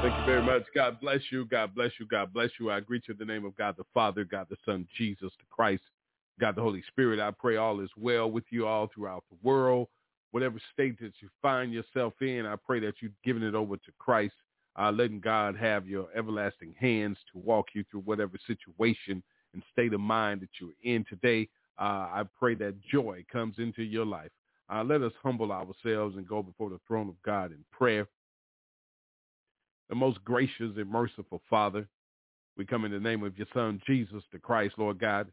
Thank you very much. God bless you. God bless you. God bless you. I greet you in the name of God the Father, God the Son, Jesus the Christ, God the Holy Spirit. I pray all is well with you all throughout the world. Whatever state that you find yourself in, I pray that you've given it over to Christ uh, letting God have your everlasting hands to walk you through whatever situation and state of mind that you're in today. Uh, I pray that joy comes into your life. Uh, let us humble ourselves and go before the throne of God in prayer. The most gracious and merciful Father, we come in the name of your Son, Jesus the Christ, Lord God,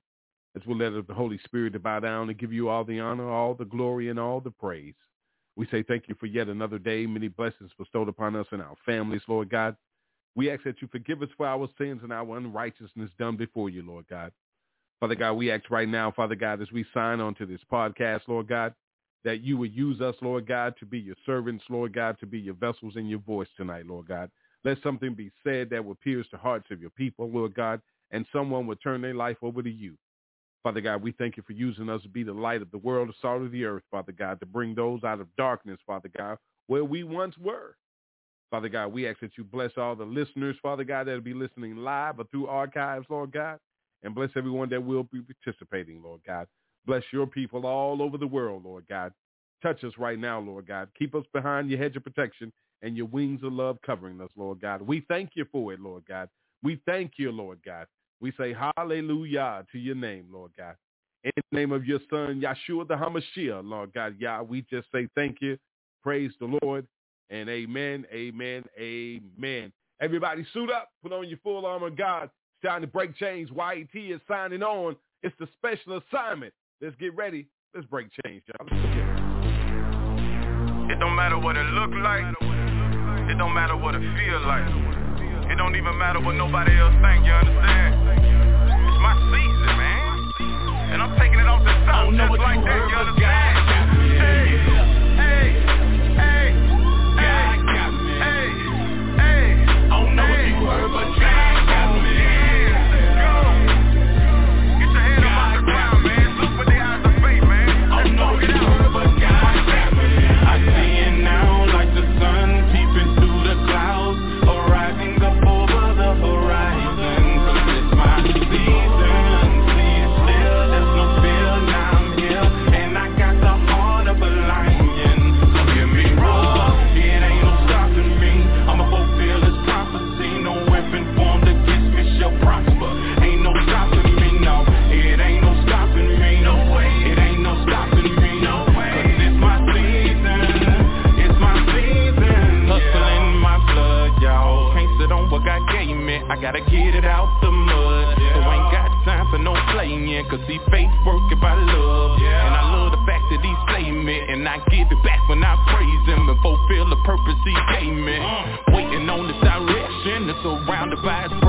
as we let the Holy Spirit to bow down and give you all the honor, all the glory, and all the praise. We say thank you for yet another day, many blessings bestowed upon us and our families, Lord God. We ask that you forgive us for our sins and our unrighteousness done before you, Lord God. Father God, we ask right now, Father God, as we sign on to this podcast, Lord God, that you would use us, Lord God, to be your servants, Lord God, to be your vessels and your voice tonight, Lord God. Let something be said that will pierce the hearts of your people, Lord God, and someone will turn their life over to you. Father God, we thank you for using us to be the light of the world, the salt of the earth, Father God, to bring those out of darkness, Father God, where we once were. Father God, we ask that you bless all the listeners, Father God, that will be listening live or through archives, Lord God, and bless everyone that will be participating, Lord God. Bless your people all over the world, Lord God. Touch us right now, Lord God. Keep us behind your hedge of protection and your wings of love covering us, Lord God. We thank you for it, Lord God. We thank you, Lord God. We say hallelujah to your name, Lord God. In the name of your son, Yeshua the Hamashiach, Lord God, Yah, we just say thank you. Praise the Lord. And amen, amen, amen. Everybody suit up. Put on your full armor God. It's time to break chains. YAT is signing on. It's the special assignment. Let's get ready. Let's break chains, y'all. It don't matter what it look like. It don't matter what it feel like. It don't even matter what nobody else think, you understand? It's my season, man. And I'm taking it off the top just like that, you understand? I gotta get it out the mud yeah. So I ain't got time for no playing Cause see faith working by love yeah. And I love the fact that he slay me And I give it back when I praise him And fulfill the purpose he gave me uh. Waiting on this direction That's surrounded by his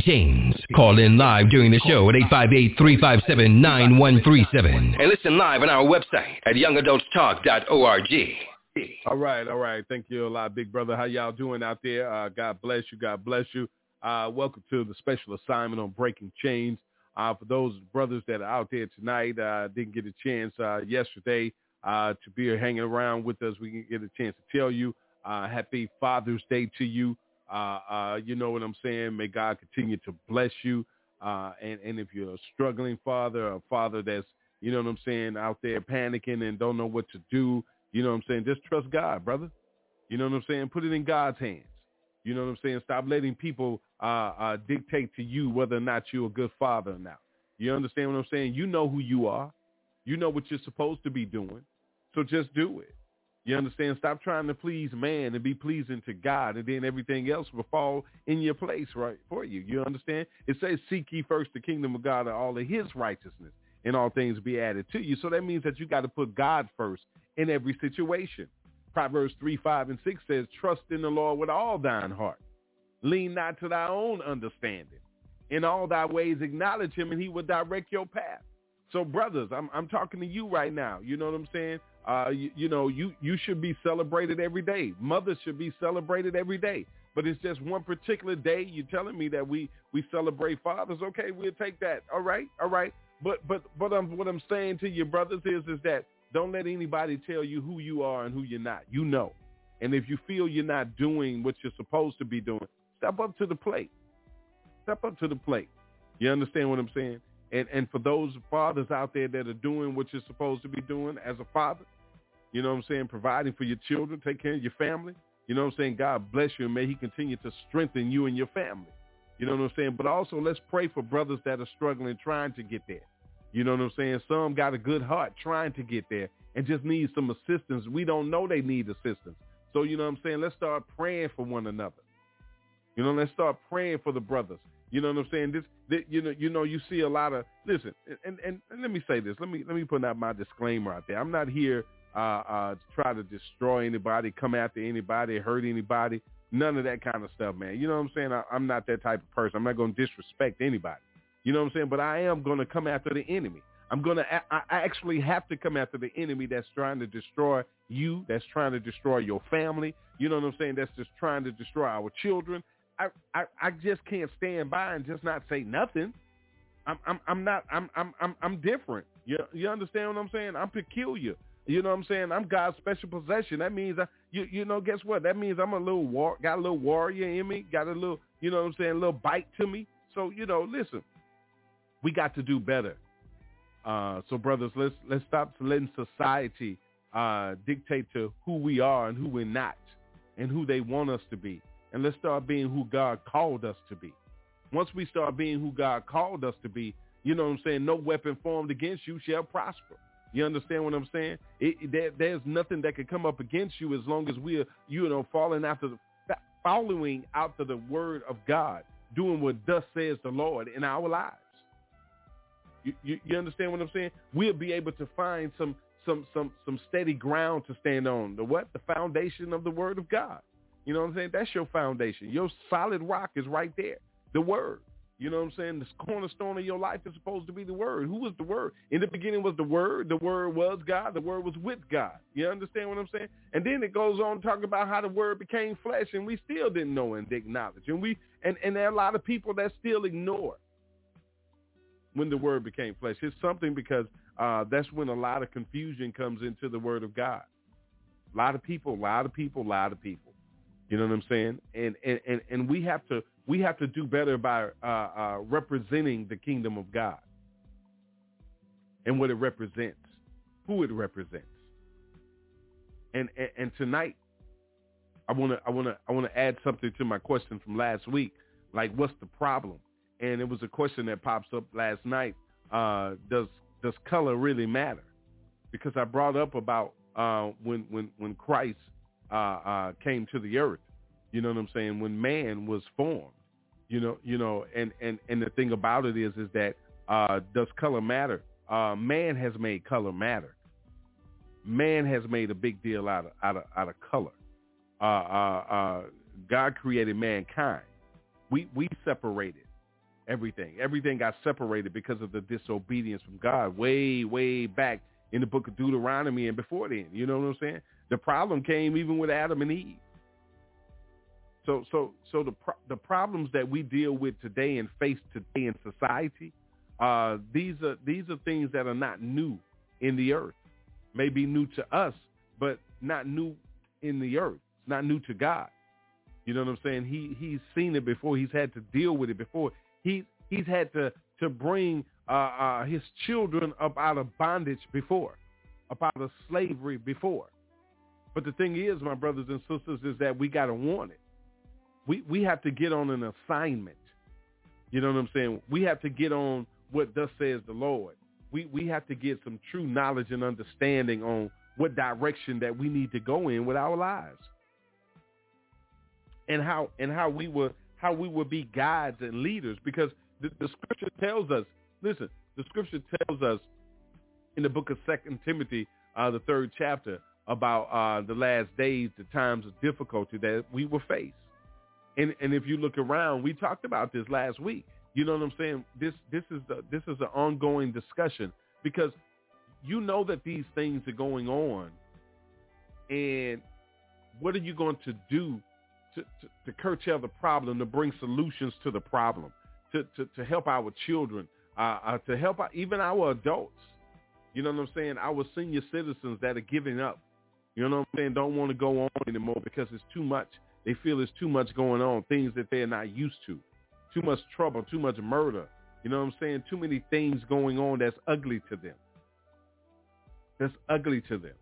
listening to Breaking Chains. Call in live during the show at 858-357-9137. And listen live on our website at youngadultstalk.org. All right, all right. Thank you a lot, big brother. How y'all doing out there? Uh, God bless you. God bless you. Uh, welcome to the special assignment on Breaking Chains. Uh, for those brothers that are out there tonight, uh, didn't get a chance uh, yesterday uh, to be hanging around with us. We can get a chance to tell you uh, happy Father's Day to you. Uh, uh, you know what I'm saying? May God continue to bless you. Uh, and, and if you're a struggling father, a father that's, you know what I'm saying, out there panicking and don't know what to do, you know what I'm saying? Just trust God, brother. You know what I'm saying? Put it in God's hands. You know what I'm saying? Stop letting people uh, uh, dictate to you whether or not you're a good father or not. You understand what I'm saying? You know who you are. You know what you're supposed to be doing. So just do it. You understand? Stop trying to please man and be pleasing to God, and then everything else will fall in your place right for you. You understand? It says, seek ye first the kingdom of God and all of his righteousness, and all things be added to you. So that means that you got to put God first in every situation. Proverbs 3, 5, and 6 says, trust in the Lord with all thine heart. Lean not to thy own understanding. In all thy ways acknowledge him, and he will direct your path. So, brothers, I'm, I'm talking to you right now. You know what I'm saying? Uh, you, you know, you, you should be celebrated every day. Mothers should be celebrated every day. But it's just one particular day. You're telling me that we, we celebrate fathers. Okay, we'll take that. All right, all right. But but but I'm, what I'm saying to you, brothers, is is that don't let anybody tell you who you are and who you're not. You know. And if you feel you're not doing what you're supposed to be doing, step up to the plate. Step up to the plate. You understand what I'm saying? And and for those fathers out there that are doing what you're supposed to be doing as a father, you know what I'm saying, providing for your children, take care of your family. You know what I'm saying? God bless you and may he continue to strengthen you and your family. You know what I'm saying? But also let's pray for brothers that are struggling trying to get there. You know what I'm saying? Some got a good heart trying to get there and just need some assistance. We don't know they need assistance. So, you know what I'm saying? Let's start praying for one another. You know, let's start praying for the brothers. You know what I'm saying? This, this you know, you know, you see a lot of listen, and, and, and let me say this. Let me let me put out my disclaimer out there. I'm not here uh, uh, to try to destroy anybody, come after anybody, hurt anybody. None of that kind of stuff, man. You know what I'm saying? I, I'm not that type of person. I'm not going to disrespect anybody. You know what I'm saying? But I am going to come after the enemy. I'm going to, I actually have to come after the enemy that's trying to destroy you, that's trying to destroy your family. You know what I'm saying? That's just trying to destroy our children. I, I, I just can't stand by and just not say nothing. I'm I'm I'm not I'm I'm I'm I'm different. You you understand what I'm saying? I'm peculiar. You know what I'm saying? I'm God's special possession. That means I you you know guess what? That means I'm a little war got a little warrior in me, got a little you know what I'm saying, a little bite to me. So, you know, listen. We got to do better. Uh, so brothers, let's let's stop letting society uh, dictate to who we are and who we're not and who they want us to be. And let's start being who God called us to be. Once we start being who God called us to be, you know what I'm saying? No weapon formed against you shall prosper. You understand what I'm saying? It, there, there's nothing that can come up against you as long as we are, you know, falling after the, following after the word of God, doing what thus says the Lord in our lives. You, you, you understand what I'm saying? We'll be able to find some some some some steady ground to stand on. The what? The foundation of the word of God. You know what I'm saying? That's your foundation. Your solid rock is right there. The word. You know what I'm saying? The cornerstone of your life is supposed to be the word. Who was the word? In the beginning was the word. The word was God. The word was with God. You understand what I'm saying? And then it goes on talking about how the word became flesh and we still didn't know and acknowledge. And we and, and there are a lot of people that still ignore when the word became flesh. It's something because uh, that's when a lot of confusion comes into the word of God. A lot of people, a lot of people, a lot of people. You know what I'm saying? And and and, and we have to we have to do better by uh, uh, representing the kingdom of God and what it represents, who it represents. And and, and tonight, I want to I want to I want to add something to my question from last week. Like, what's the problem? And it was a question that pops up last night. Uh, does does color really matter? Because I brought up about uh, when when when Christ uh, uh, came to the earth. You know what I'm saying? When man was formed, you know, you know, and and and the thing about it is, is that uh, does color matter? Uh, man has made color matter. Man has made a big deal out of out of out of color. Uh, uh, uh, God created mankind. We we separated everything. Everything got separated because of the disobedience from God way way back in the book of Deuteronomy and before then. You know what I'm saying? The problem came even with Adam and Eve. So so so the pro- the problems that we deal with today and face today in society, uh, these are these are things that are not new in the earth. Maybe new to us, but not new in the earth. It's not new to God. You know what I'm saying? He he's seen it before. He's had to deal with it before. He he's had to to bring uh, uh, his children up out of bondage before, up out of slavery before. But the thing is, my brothers and sisters, is that we got to want it we we have to get on an assignment. You know what I'm saying? We have to get on what thus says the Lord. We we have to get some true knowledge and understanding on what direction that we need to go in with our lives. And how and how we will how we will be guides and leaders because the, the scripture tells us, listen, the scripture tells us in the book of Second Timothy, uh, the third chapter, about uh, the last days, the times of difficulty that we will face. And and if you look around, we talked about this last week. You know what I'm saying? This this is the this is an ongoing discussion because you know that these things are going on, and what are you going to do to, to, to curtail the problem, to bring solutions to the problem, to to, to help our children, uh, uh, to help our, even our adults. You know what I'm saying? Our senior citizens that are giving up. You know what I'm saying? Don't want to go on anymore because it's too much. They feel there's too much going on, things that they're not used to. Too much trouble, too much murder. You know what I'm saying? Too many things going on that's ugly to them. That's ugly to them.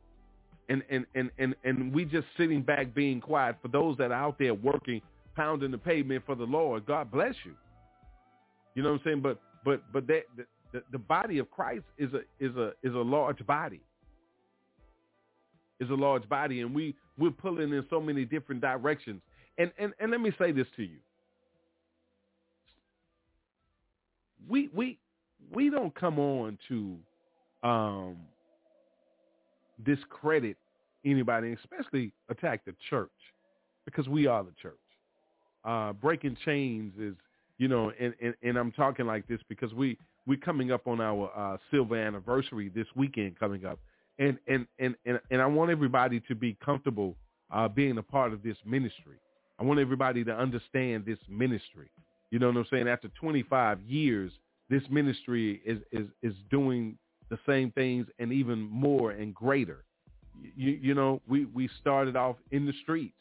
And and and and and we just sitting back being quiet for those that are out there working, pounding the pavement for the Lord. God bless you. You know what I'm saying? But but but that the, the body of Christ is a is a is a large body. Is a large body, and we we're pulling in so many different directions. And, and, and let me say this to you. We, we, we don't come on to um, discredit anybody, especially attack the church, because we are the church. Uh, breaking chains is, you know, and, and, and I'm talking like this because we we're coming up on our uh, silver anniversary this weekend coming up, and and and and, and I want everybody to be comfortable uh, being a part of this ministry. I want everybody to understand this ministry. You know what I'm saying? After 25 years this ministry is is is doing the same things and even more and greater. You, you know, we, we started off in the streets.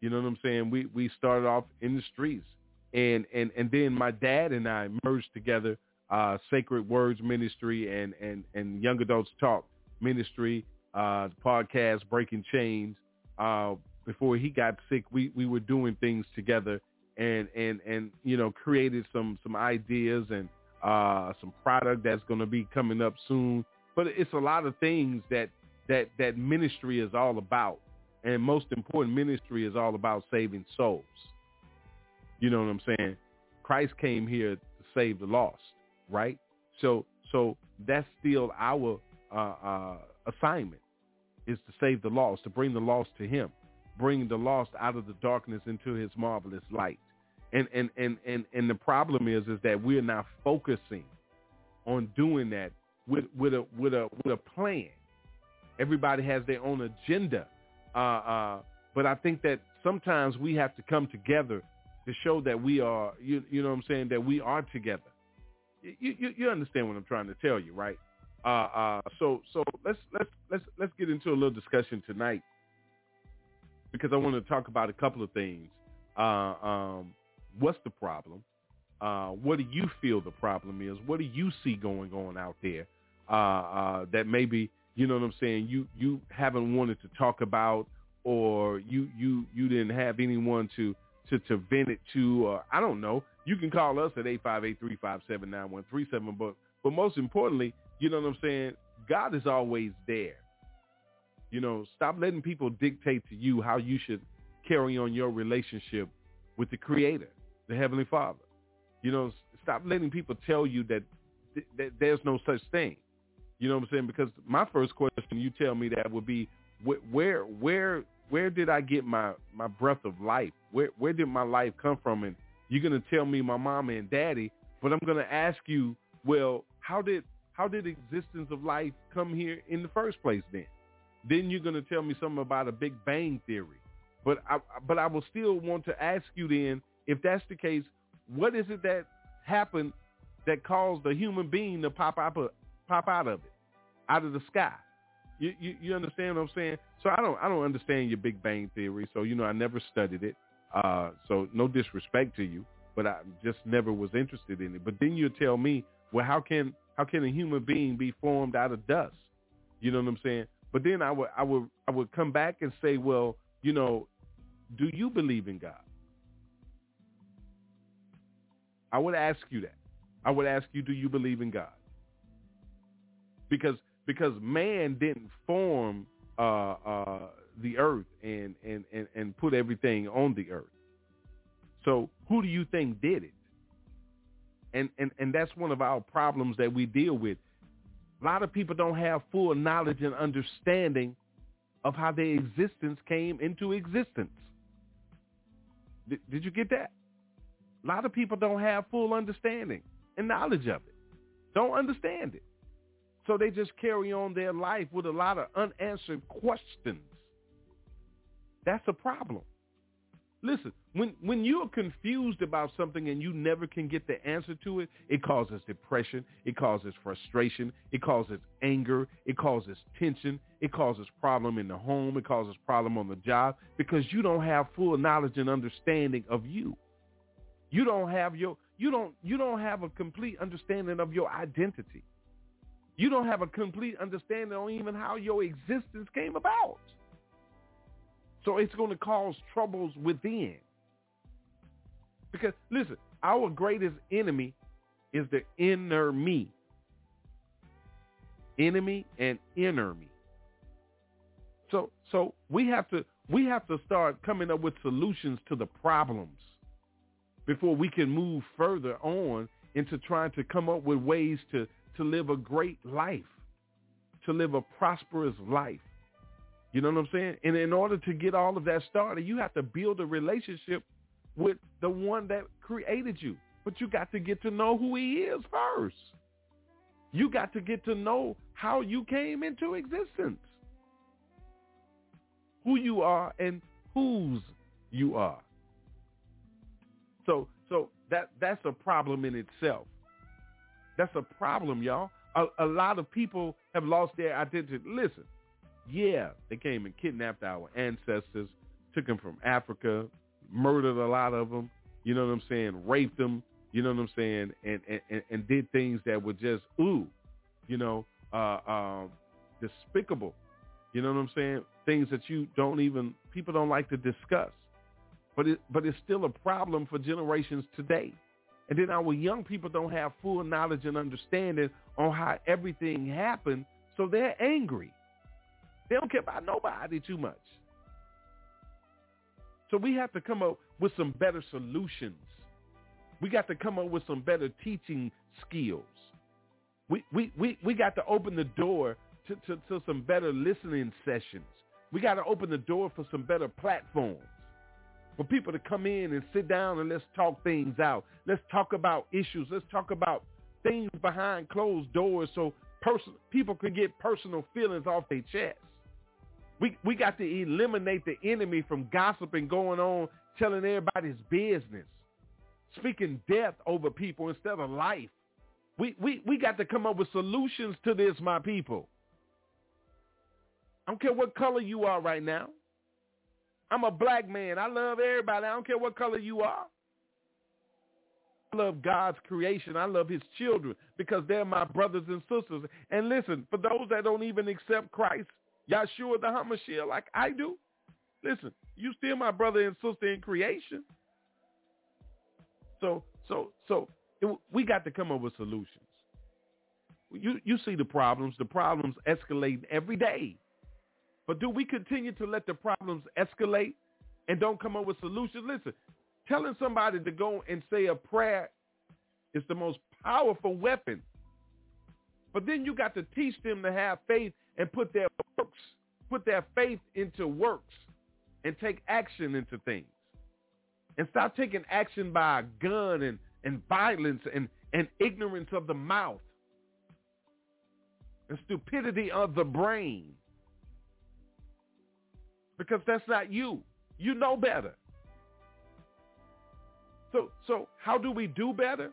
You know what I'm saying? We we started off in the streets, and and and then my dad and I merged together, uh, Sacred Words Ministry and and and Young Adults Talk Ministry, uh, podcast Breaking Chains. Uh, before he got sick, we we were doing things together, and and and you know created some some ideas and uh, some product that's going to be coming up soon. But it's a lot of things that that that ministry is all about, and most important, ministry is all about saving souls. You know what I'm saying? Christ came here to save the lost, right? So so that's still our uh, uh, assignment is to save the lost, to bring the lost to Him, bring the lost out of the darkness into His marvelous light. And and and and and the problem is is that we're not focusing on doing that with with a with a with a plan. Everybody has their own agenda, uh, uh, but I think that sometimes we have to come together to show that we are you you know what I'm saying that we are together. You you, you understand what I'm trying to tell you, right? Uh, uh, so so let's let's let's let's get into a little discussion tonight because I want to talk about a couple of things. Uh, um, what's the problem? Uh, what do you feel the problem is? What do you see going on out there uh, that maybe you know what I'm saying? You you haven't wanted to talk about, or you you you didn't have anyone to to to vent it to, or I don't know. You can call us at eight five eight three five seven nine one three seven. But but most importantly, you know what I'm saying? God is always there. You know, stop letting people dictate to you how you should carry on your relationship with the Creator the Heavenly Father. You know, stop letting people tell you that, th- that there's no such thing. You know what I'm saying? Because my first question, you tell me that would be, wh- where, where, where did I get my my breath of life? Where, where did my life come from? And you're gonna tell me my mama and daddy, but I'm gonna ask you, well, how did how did existence of life come here in the first place? Then, then you're gonna tell me something about a Big Bang theory. But I, but I will still want to ask you then, if that's the case, what is it that happened that caused a human being to pop up, pop out of it, out of the sky? You, you, you understand what I'm saying? So I don't I don't understand your Big Bang theory. So you know I never studied it. Uh, so no disrespect to you, but I just never was interested in it. But then you tell me, well, how can how can a human being be formed out of dust? You know what I'm saying? But then I would I would I would come back and say, well, you know, do you believe in God? I would ask you that. I would ask you, do you believe in God? Because because man didn't form uh, uh, the earth and, and, and, and put everything on the earth. So who do you think did it? And, and, and that's one of our problems that we deal with. A lot of people don't have full knowledge and understanding of how their existence came into existence. Did, did you get that? A lot of people don't have full understanding and knowledge of it. Don't understand it. So they just carry on their life with a lot of unanswered questions. That's a problem. Listen, when when you're confused about something and you never can get the answer to it, it causes depression, it causes frustration, it causes anger, it causes tension, it causes problem in the home, it causes problem on the job because you don't have full knowledge and understanding of you. You don't have your you don't you don't have a complete understanding of your identity. You don't have a complete understanding on even how your existence came about. So it's going to cause troubles within. Because listen, our greatest enemy is the inner me. Enemy and inner me. So so we have to we have to start coming up with solutions to the problems before we can move further on into trying to come up with ways to to live a great life, to live a prosperous life. You know what I'm saying? And in order to get all of that started, you have to build a relationship with the one that created you. But you got to get to know who he is first. You got to get to know how you came into existence. Who you are and whose you are. So so that that's a problem in itself. That's a problem, y'all. A, a lot of people have lost their identity. Listen, yeah, they came and kidnapped our ancestors, took them from Africa, murdered a lot of them, you know what I'm saying, raped them, you know what I'm saying, and, and, and did things that were just, ooh, you know, uh, uh, despicable. You know what I'm saying? Things that you don't even, people don't like to discuss. But it, but it's still a problem for generations today. And then our young people don't have full knowledge and understanding on how everything happened, so they're angry. They don't care about nobody too much. So we have to come up with some better solutions. We got to come up with some better teaching skills. We, we, we, we got to open the door to, to, to some better listening sessions. We got to open the door for some better platforms for people to come in and sit down and let's talk things out. Let's talk about issues. Let's talk about things behind closed doors so people can get personal feelings off their chest. We, got to eliminate the enemy from gossiping, going on, telling everybody's business, speaking death over people instead of life. We, we, we got to come up with solutions to this, my people. I don't care what color you are right now. I'm a black man. I love everybody. I don't care what color you are. I love God's creation. I love his children because they're my brothers and sisters. And listen, for those that don't even accept Christ, Yahshua the Hamashiach like I do, listen, you still my brother and sister in creation. So, so, so it, we got to come up with solutions. You, you see the problems. The problems escalate every day. But do we continue to let the problems escalate and don't come up with solutions? Listen, telling somebody to go and say a prayer is the most powerful weapon. But then you got to teach them to have faith and put their works, put their faith into works and take action into things. And stop taking action by a gun and, and violence and, and ignorance of the mouth and stupidity of the brain because that's not you. You know better. So, so how do we do better?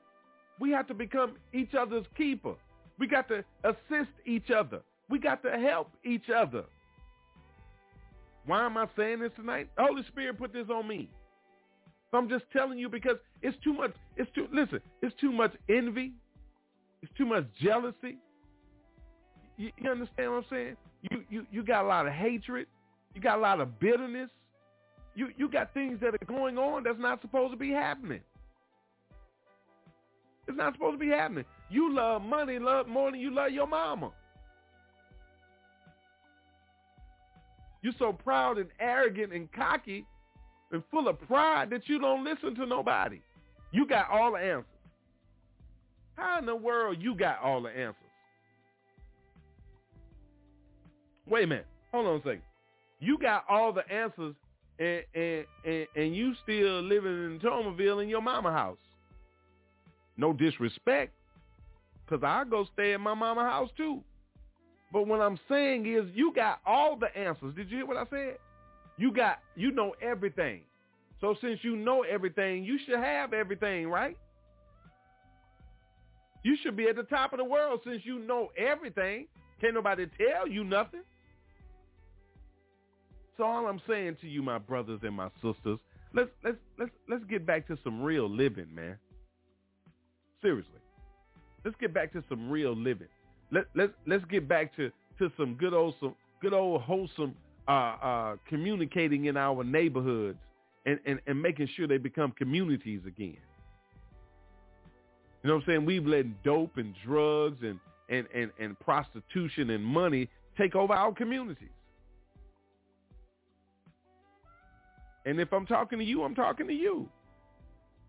We have to become each other's keeper. We got to assist each other. We got to help each other. Why am I saying this tonight? The Holy Spirit put this on me. So I'm just telling you because it's too much. It's too, listen, it's too much envy. It's too much jealousy. You, you understand what I'm saying? You, you, you got a lot of hatred. You got a lot of bitterness. You you got things that are going on that's not supposed to be happening. It's not supposed to be happening. You love money love more than you love your mama. You're so proud and arrogant and cocky and full of pride that you don't listen to nobody. You got all the answers. How in the world you got all the answers? Wait a minute. Hold on a second. You got all the answers and and, and, and you still living in Tomerville in your mama house. No disrespect, because I go stay at my mama house too. But what I'm saying is you got all the answers. Did you hear what I said? You got, you know everything. So since you know everything, you should have everything, right? You should be at the top of the world since you know everything. Can't nobody tell you nothing. So all I'm saying to you, my brothers and my sisters, let's let's let's let's get back to some real living, man. Seriously. Let's get back to some real living. Let let's let's get back to, to some good old some good old wholesome uh, uh, communicating in our neighborhoods and, and, and making sure they become communities again. You know what I'm saying? We've let dope and drugs and, and, and, and prostitution and money take over our communities. And if I'm talking to you, I'm talking to you.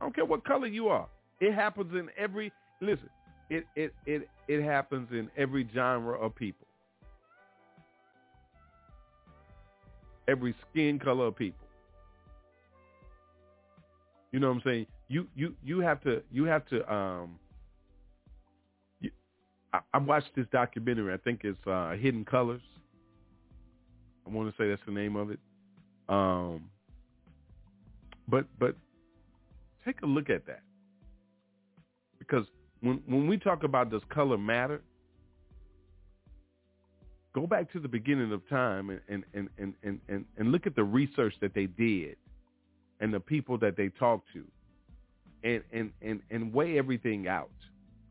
I don't care what color you are. It happens in every listen, it it it it happens in every genre of people. Every skin color of people. You know what I'm saying? You you you have to you have to um you, I, I watched this documentary. I think it's uh Hidden Colors. I want to say that's the name of it. Um but but take a look at that. Because when when we talk about does color matter, go back to the beginning of time and and and and and, and, and look at the research that they did and the people that they talked to and and and and weigh everything out.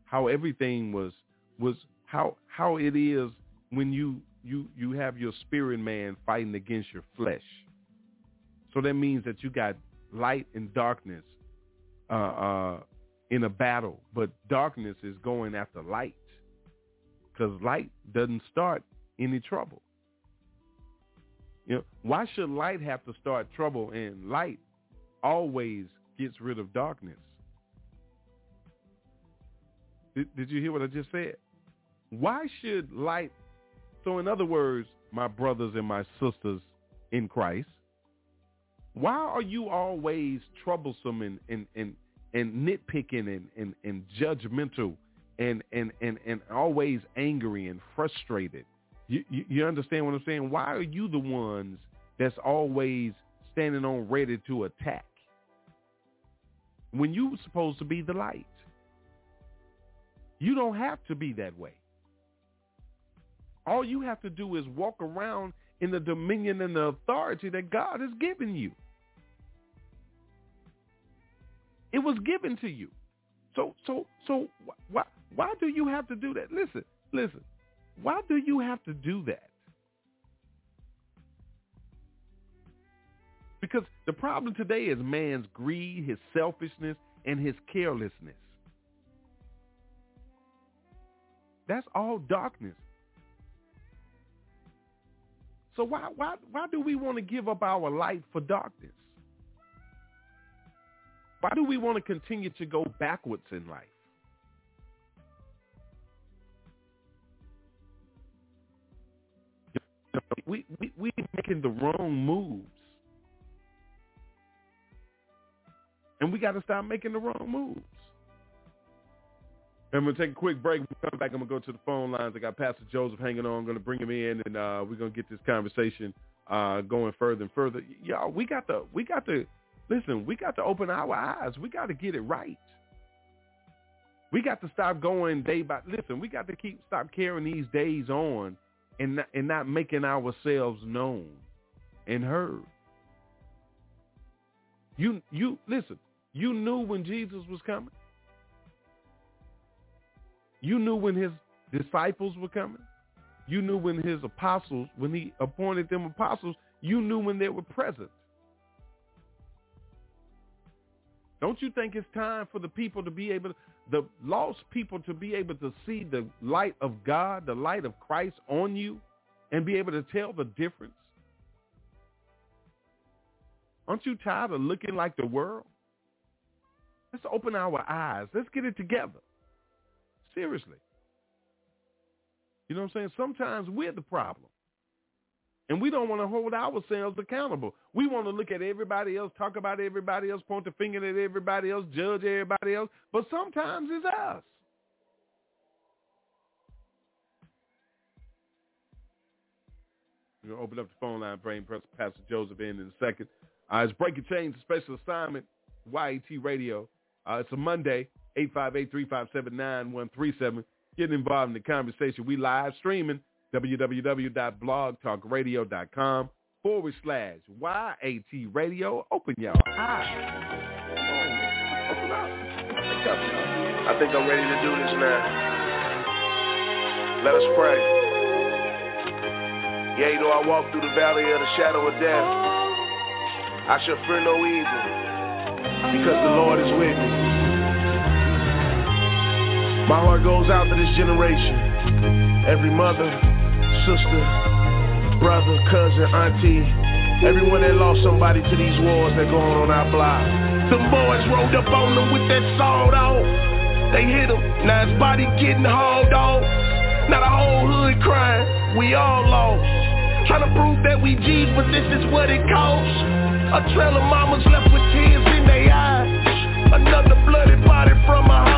How everything was was how how it is when you you you have your spirit man fighting against your flesh. So that means that you got light and darkness uh, uh, in a battle, but darkness is going after light because light doesn't start any trouble. You know, why should light have to start trouble and light always gets rid of darkness? Did, did you hear what I just said? Why should light, so in other words, my brothers and my sisters in Christ, why are you always troublesome and, and, and, and nitpicking and, and, and judgmental and, and, and, and always angry and frustrated? You, you, you understand what I'm saying? Why are you the ones that's always standing on ready to attack when you're supposed to be the light? You don't have to be that way. All you have to do is walk around in the dominion and the authority that God has given you. It was given to you. So so so why why do you have to do that? Listen, listen. Why do you have to do that? Because the problem today is man's greed, his selfishness, and his carelessness. That's all darkness. So why why why do we want to give up our light for darkness? Why do we want to continue to go backwards in life? We we we making the wrong moves, and we got to stop making the wrong moves. I'm going to take a quick break. We come back, I'm going to go to the phone lines. I got Pastor Joseph hanging on. I'm going to bring him in, and uh, we're going to get this conversation uh, going further and further. Y'all, we got to, we got to, listen, we got to open our eyes. We got to get it right. We got to stop going day by, listen, we got to keep, stop carrying these days on and not, and not making ourselves known and heard. You, you, listen, you knew when Jesus was coming. You knew when his disciples were coming. You knew when his apostles, when he appointed them apostles, you knew when they were present. Don't you think it's time for the people to be able, the lost people to be able to see the light of God, the light of Christ on you and be able to tell the difference? Aren't you tired of looking like the world? Let's open our eyes. Let's get it together. Seriously. You know what I'm saying? Sometimes we're the problem. And we don't want to hold ourselves accountable. We want to look at everybody else, talk about everybody else, point the finger at everybody else, judge everybody else. But sometimes it's us. We're going to open up the phone line, bring Pastor Joseph in in a second. Uh, it's Breaking Chains Special Assignment, YAT Radio. Uh, it's a Monday. 858-357-9137. Get involved in the conversation. We live streaming www.blogtalkradio.com forward slash YAT radio. Open y'all eyes. Ah. I think I'm ready to do this now. Let us pray. Yea, though I walk through the valley of the shadow of death, I shall fear no evil, because the Lord is with me. My heart goes out to this generation. Every mother, sister, brother, cousin, auntie, everyone that lost somebody to these wars that go on our block. Some boys rolled up on them with that sawed off. They hit him, now his body getting hauled off. Now the whole hood crying, we all lost. Trying to prove that we G's, but this is what it costs. A trail of mamas left with tears in their eyes. Another bloody body from a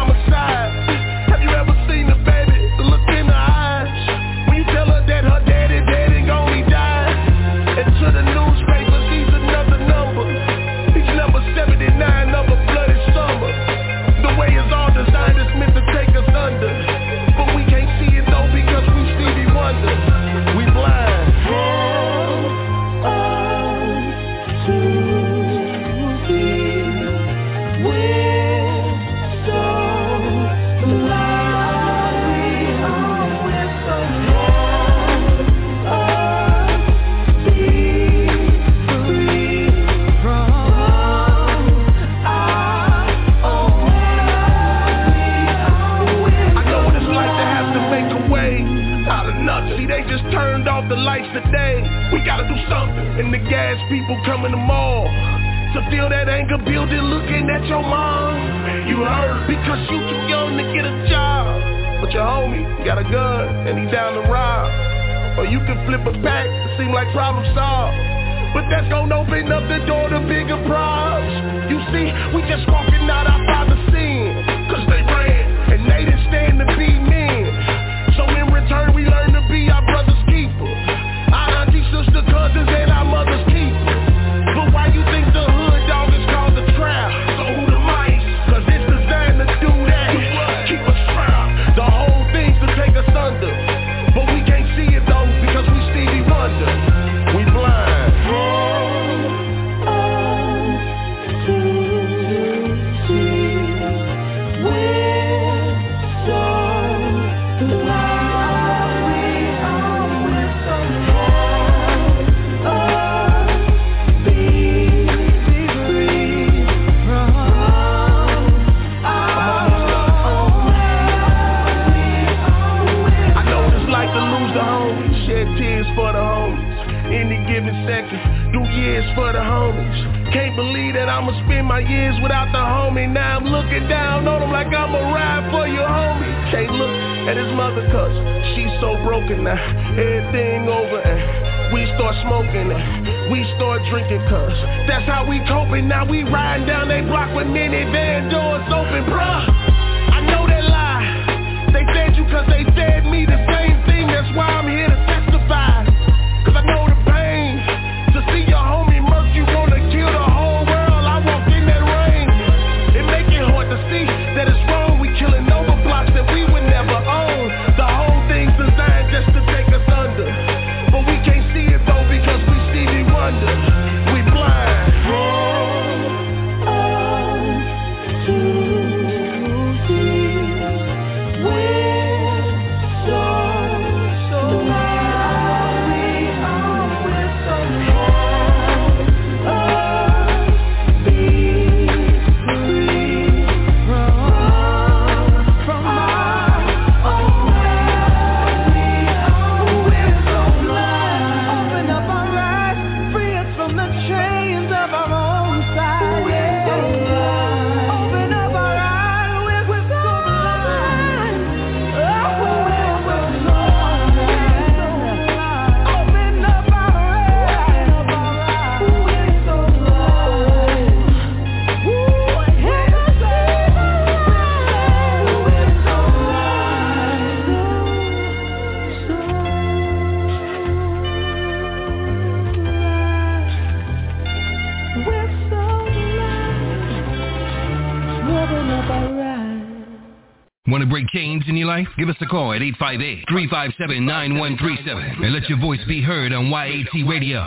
Want to break chains in your life? Give us a call at 858-357-9137 and let your voice be heard on YAT Radio.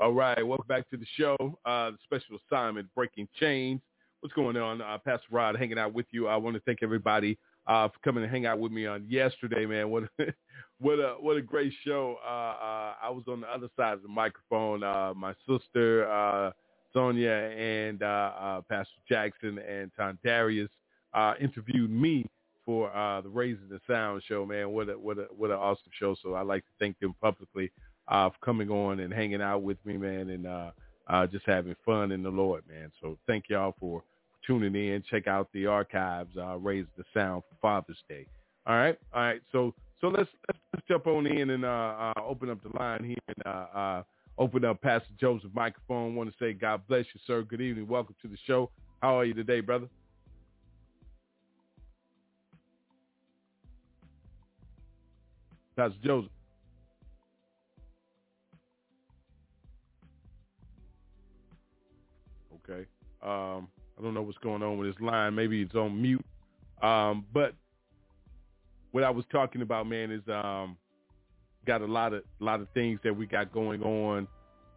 All right, welcome back to the show. Uh, the special assignment, Breaking Chains. What's going on? Uh, Pastor Rod hanging out with you. I want to thank everybody uh, for coming and hang out with me on yesterday, man. What what a what a great show. Uh, uh, I was on the other side of the microphone. Uh, my sister Sonia and Pastor Jackson and Tom Darius uh, interviewed me for uh, the Raising the Sound show, man. What a what a what an awesome show. So I'd like to thank them publicly uh, for coming on and hanging out with me, man, and uh, uh, just having fun in the Lord, man. So thank y'all for tuning in. Check out the archives, uh, Raise the Sound for Father's Day. All right, all right. So so let's let's, let's jump on in and uh, uh, open up the line here and uh, uh, open up Pastor Joseph microphone. Want to say God bless you, sir. Good evening. Welcome to the show. How are you today, brother? Pastor Joseph. Okay. Um, I don't know what's going on with his line. Maybe it's on mute. Um, but what I was talking about, man, is um, got a lot of lot of things that we got going on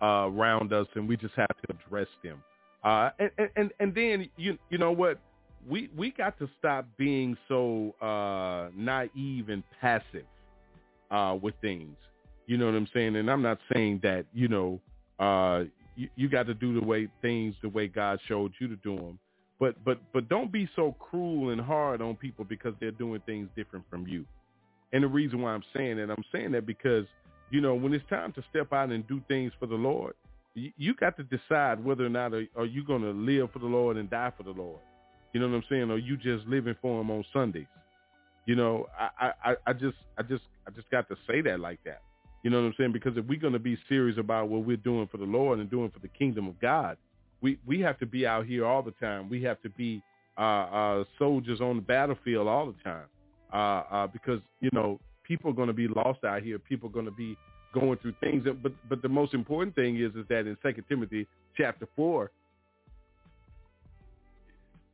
uh, around us, and we just have to address them. Uh, and, and and then you you know what we we got to stop being so uh, naive and passive uh, with things. You know what I'm saying? And I'm not saying that you know uh, you, you got to do the way things the way God showed you to do them. But but but don't be so cruel and hard on people because they're doing things different from you. And the reason why I'm saying that, I'm saying that because, you know, when it's time to step out and do things for the Lord, you, you got to decide whether or not are, are you going to live for the Lord and die for the Lord. You know what I'm saying? Or you just living for him on Sundays. You know, I, I, I just I just I just got to say that like that. You know what I'm saying? Because if we're going to be serious about what we're doing for the Lord and doing for the kingdom of God, we, we have to be out here all the time. We have to be uh, uh, soldiers on the battlefield all the time uh, uh, because, you know, people are going to be lost out here. People are going to be going through things. But but the most important thing is is that in Second Timothy chapter 4,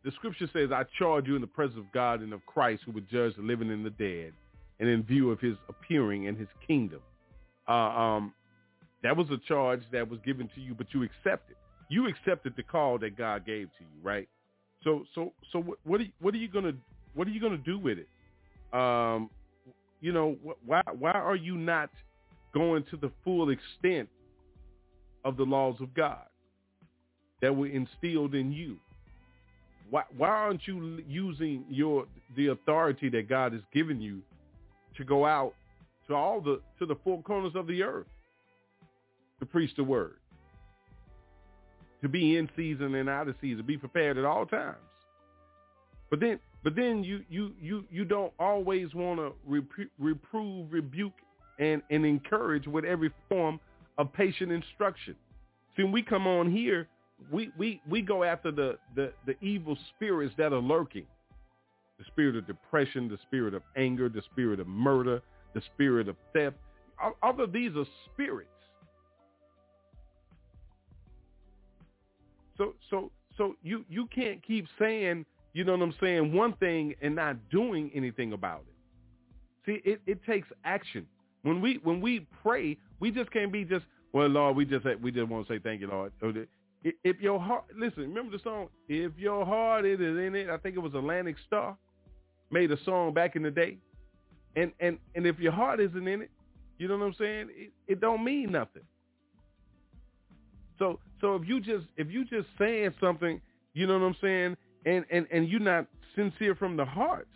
the scripture says, I charge you in the presence of God and of Christ who would judge the living and the dead and in view of his appearing and his kingdom uh, um, that was a charge that was given to you, but you accepted. You accepted the call that God gave to you, right? So, so, so, what, what are you, you gonna what are you gonna do with it? Um, you know, wh- why why are you not going to the full extent of the laws of God that were instilled in you? Why why aren't you using your the authority that God has given you to go out to all the to the four corners of the earth to preach the word, to be in season and out of season, be prepared at all times. But then, but then you you you you don't always want to repro- reprove, rebuke, and and encourage with every form of patient instruction. See, when we come on here, we we we go after the the the evil spirits that are lurking, the spirit of depression, the spirit of anger, the spirit of murder, the spirit of theft. All, all of these are spirits. So so so you you can't keep saying, you know what I'm saying, one thing and not doing anything about it. See, it, it takes action. When we when we pray, we just can't be just, well, Lord, we just we just want to say thank you, Lord. If your heart, listen, remember the song, if your heart is in it, I think it was Atlantic Starr, made a song back in the day. And and and if your heart isn't in it, you know what I'm saying? It, it don't mean nothing. So so if you just if you just saying something, you know what I'm saying, and and and you're not sincere from the heart,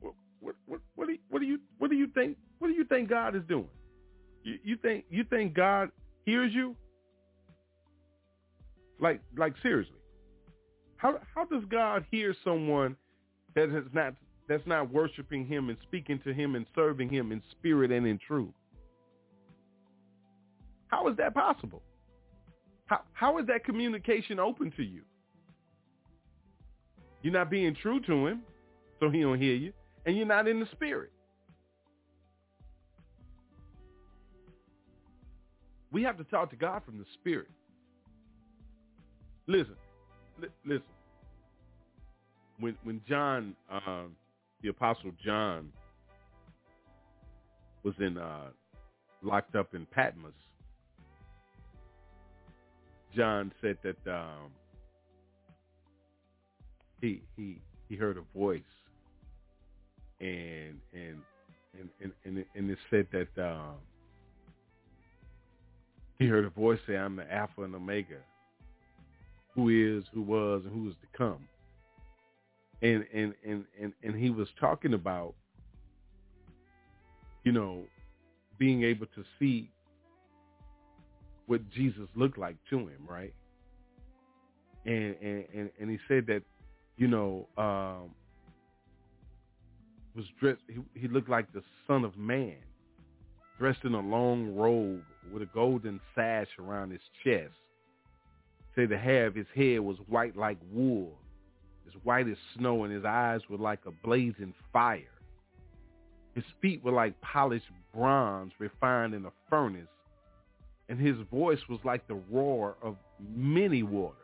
what what what, what do you, what do you what do you think what do you think God is doing? You, you think you think God hears you? Like like seriously, how how does God hear someone that has not that's not worshiping him and speaking to him and serving him in spirit and in truth? How is that possible? How, how is that communication open to you? You're not being true to him, so he don't hear you, and you're not in the spirit. We have to talk to God from the spirit. Listen, li- listen. When when John um, the apostle John was in uh, locked up in Patmos, John said that um, he he he heard a voice, and and and and and, and it said that um, he heard a voice say, "I'm the Alpha and Omega, who is, who was, and who is to come." and and and and, and he was talking about you know being able to see what Jesus looked like to him, right? And and and, he said that you know um, was dressed. He, he looked like the Son of Man, dressed in a long robe with a golden sash around his chest. Say the hair of his head was white like wool, as white as snow, and his eyes were like a blazing fire. His feet were like polished bronze refined in a furnace, and his voice was like the roar of many waters.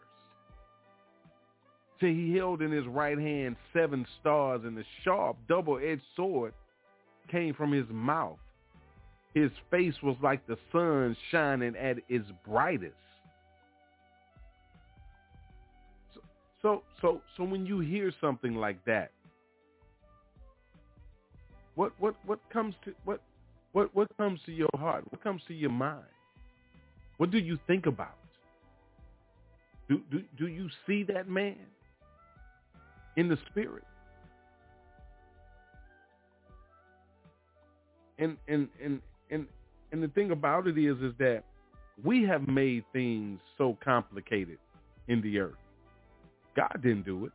See, he held in his right hand seven stars, and the sharp double-edged sword came from his mouth. His face was like the sun shining at its brightest. So so so when you hear something like that, what what what comes to what what what comes to your heart? What comes to your mind? What do you think about? Do do do you see that man in the spirit? and and and and and the thing about it is is that we have made things so complicated in the earth. God didn't do it.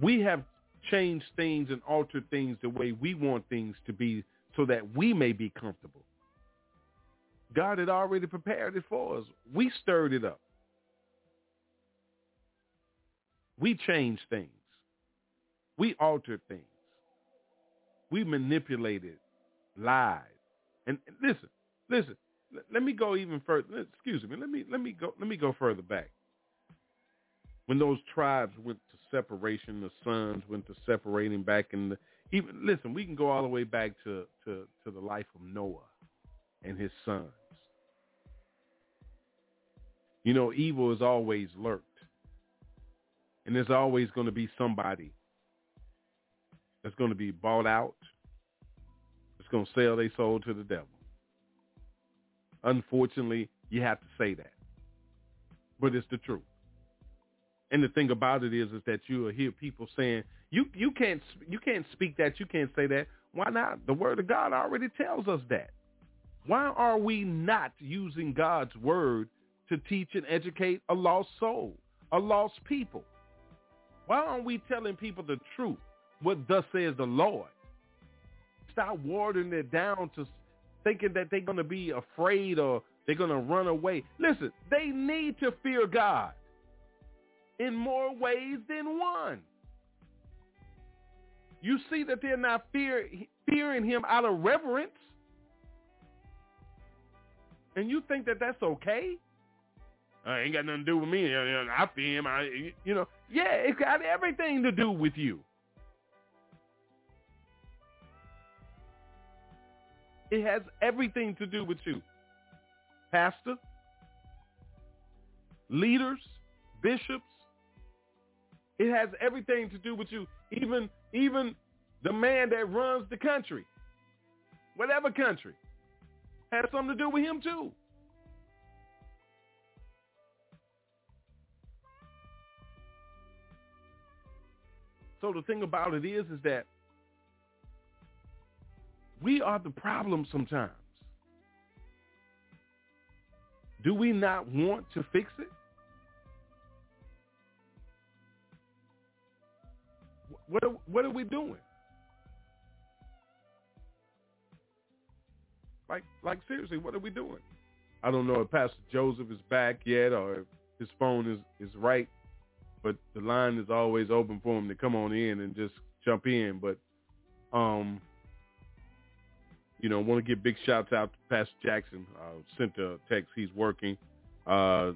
We have changed things and altered things the way we want things to be so that we may be comfortable. God had already prepared it for us. We stirred it up. We changed things. We altered things. We manipulated, lied. And listen, listen. Let me go even further. Excuse me. Let me let me go let me go further back. When those tribes went to separation, the sons went to separating back in the even listen, we can go all the way back to to to the life of Noah and his sons. You know, evil has always lurked. And there's always going to be somebody that's going to be bought out, that's going to sell their soul to the devil. Unfortunately, you have to say that. But it's the truth. And the thing about it is, is that you will hear people saying, "You you can't you can't speak that, you can't say that." Why not? The Word of God already tells us that. Why are we not using God's Word to teach and educate a lost soul, a lost people? Why aren't we telling people the truth? What thus says the Lord? Stop watering it down to thinking that they're going to be afraid or they're going to run away. Listen, they need to fear God in more ways than one. You see that they're not fear, fearing him out of reverence. And you think that that's okay? I ain't got nothing to do with me. Uh, uh, I fear him. I, you know, yeah, it's got everything to do with you. It has everything to do with you. Pastor, leaders, bishops. It has everything to do with you. Even even the man that runs the country, whatever country, has something to do with him too. So the thing about it is, is that we are the problem sometimes. Do we not want to fix it? What are, what are we doing? Like, like seriously, what are we doing? I don't know if Pastor Joseph is back yet or if his phone is, is right, but the line is always open for him to come on in and just jump in. But, um, you know, want to give big shouts out to Pastor Jackson. Uh, sent a text. He's working. Uh,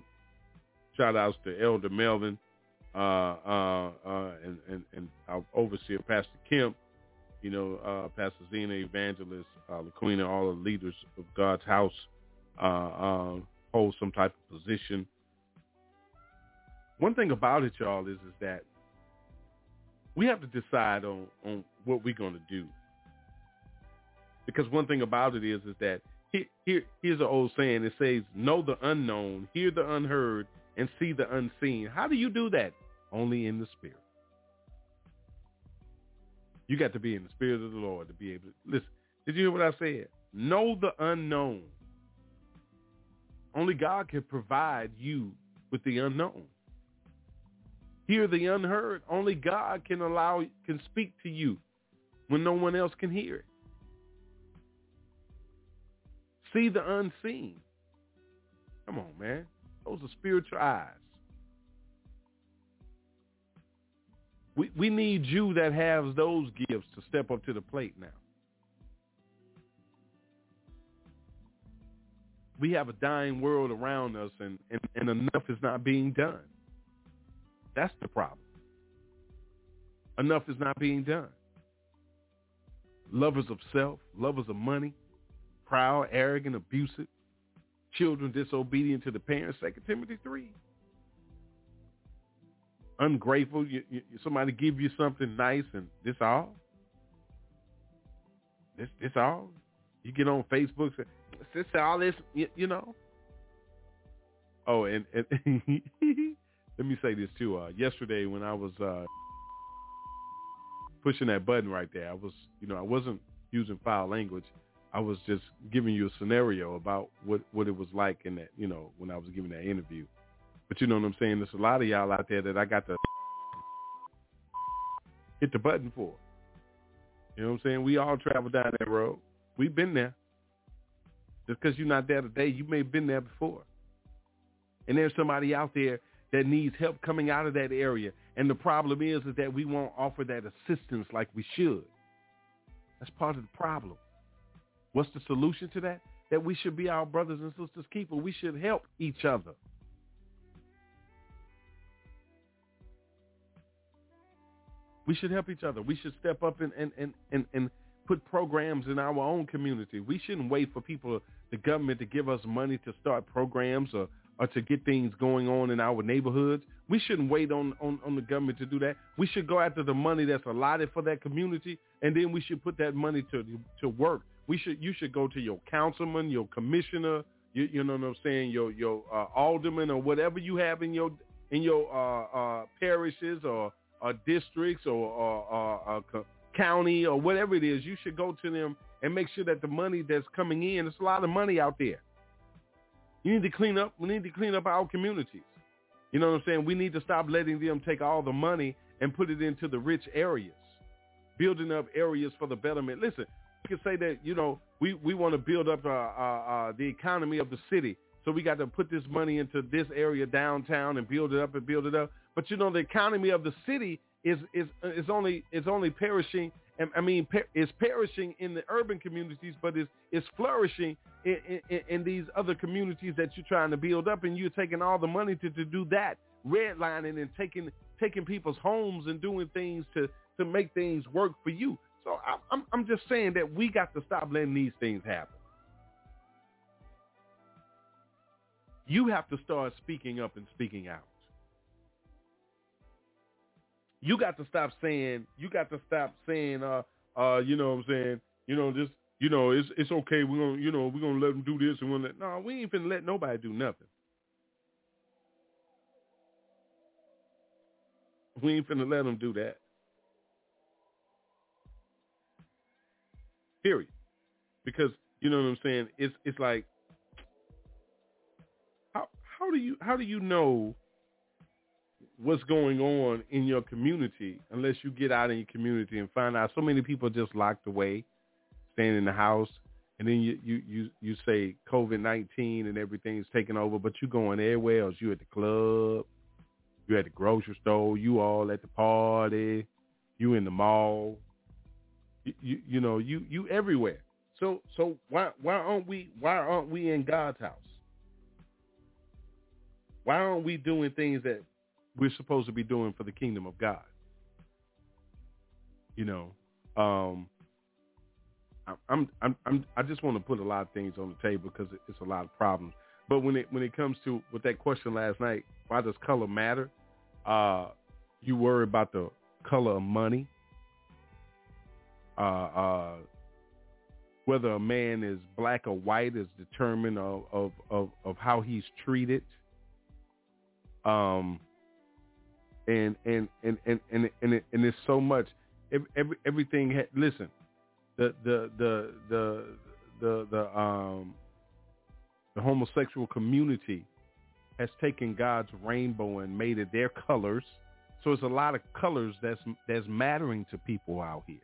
shout outs to Elder Melvin and, and, and our overseer, Pastor Kemp. You know, uh, Pastor Zena, Evangelist, uh, LaQuina, all the leaders of God's house uh, uh, hold some type of position. One thing about it, y'all, is is that we have to decide on on what we're going to do. Because one thing about it is is that here, here here's an old saying. It says, "Know the unknown, hear the unheard, and see the unseen." How do you do that? Only in the spirit. You got to be in the spirit of the Lord to be able to listen. Did you hear what I said? Know the unknown. Only God can provide you with the unknown. Hear the unheard. Only God can allow can speak to you when no one else can hear it. See the unseen. Come on, man. Those are spiritual eyes. We we need you that has those gifts to step up to the plate now. We have a dying world around us and, and, and enough is not being done. That's the problem. Enough is not being done. Lovers of self, lovers of money, proud, arrogant, abusive, children disobedient to the parents, 2 Timothy 3 ungrateful. You, you, somebody give you something nice, and this all. This this all. You get on Facebook, say, this all this, you, you know. Oh, and, and let me say this too. Uh, yesterday when I was uh, pushing that button right there. I was, you know, I wasn't using foul language. I was just giving you a scenario about what what it was like in that, you know, when I was giving that interview. But you know what I'm saying? There's a lot of y'all out there that I got to hit the button for. You know what I'm saying? We all travel down that road. We've been there. Just because you're not there today, you may have been there before. And there's somebody out there that needs help coming out of that area. And the problem is, is that we won't offer that assistance like we should. That's part of the problem. What's the solution to that? That we should be our brothers and sisters keeper. We should help each other. We should help each other. We should step up and, and, and, and, and put programs in our own community. We shouldn't wait for people, the government, to give us money to start programs or, or to get things going on in our neighborhoods. We shouldn't wait on, on, on the government to do that. We should go after the money that's allotted for that community, and then we should put that money to to work. We should you should go to your councilman, your commissioner, you, you know what I'm saying, your your uh, alderman or whatever you have in your in your uh, uh, parishes or, or districts or, or county or whatever it is. You should go to them and make sure that the money that's coming in, there's a lot of money out there. You need to clean up. We need to clean up our communities. You know what I'm saying? We need to stop letting them take all the money and put it into the rich areas, building up areas for the betterment. Listen, we can say that, you know, we, we want to build up uh, uh, uh, the economy of the city. So we got to put this money into this area downtown and build it up and build it up. But, you know, the economy of the city is, is, is only, is only perishing and I mean, per, is perishing in the urban communities, but is is flourishing in, in, in these other communities that you're trying to build up, and you're taking all the money to, to do that, redlining and taking taking people's homes and doing things to to make things work for you. So I, I'm I'm just saying that we got to stop letting these things happen. You have to start speaking up and speaking out. You got to stop saying, you got to stop saying, uh, uh, you know what I'm saying, you know, just, you know, it's it's okay. We're gonna, you know, we're gonna let them do this and we're gonna let. No, we ain't finna let nobody do nothing. We ain't finna let them do that. Period. Because you know what I'm saying. It's it's like, how how do you how do you know what's going on in your community unless you get out in your community and find out so many people just locked away, staying in the house, and then you you you, you say COVID nineteen and everything's taking over, but you're going everywhere else. You at the club, you at the grocery store, you all at the party, you in the mall. You you, you know you you everywhere. So so why why aren't we why aren't we in God's house? Why aren't we doing things that we're supposed to be doing for the kingdom of God. You know, um, I'm, I'm, I'm, I just want to put a lot of things on the table because it's a lot of problems. But when it when it comes to with that question last night, why does color matter? Uh, you worry about the color of money. Uh, uh, whether a man is black or white is determined of of, of, of how he's treated. Um, and and and and and and, it, and it's so much. Every, everything. Ha- listen, the the the the the the um the homosexual community has taken God's rainbow and made it their colors. So it's a lot of colors that's that's mattering to people out here.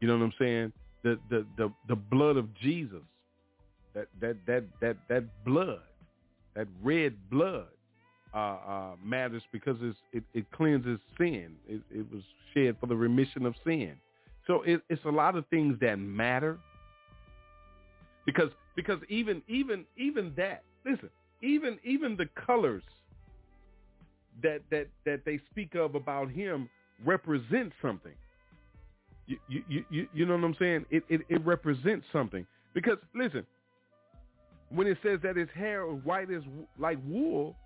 You know what I'm saying? The the the the blood of Jesus, that that that that that blood, that red blood uh, uh, matters because it, it cleanses sin. It, it, was shed for the remission of sin. So it, it's a lot of things that matter because because even even even that listen even even the colors that that that they speak of about him represent something. You you you, you know what I'm saying? It, it it represents something because listen, when it says that his hair is white as like wool,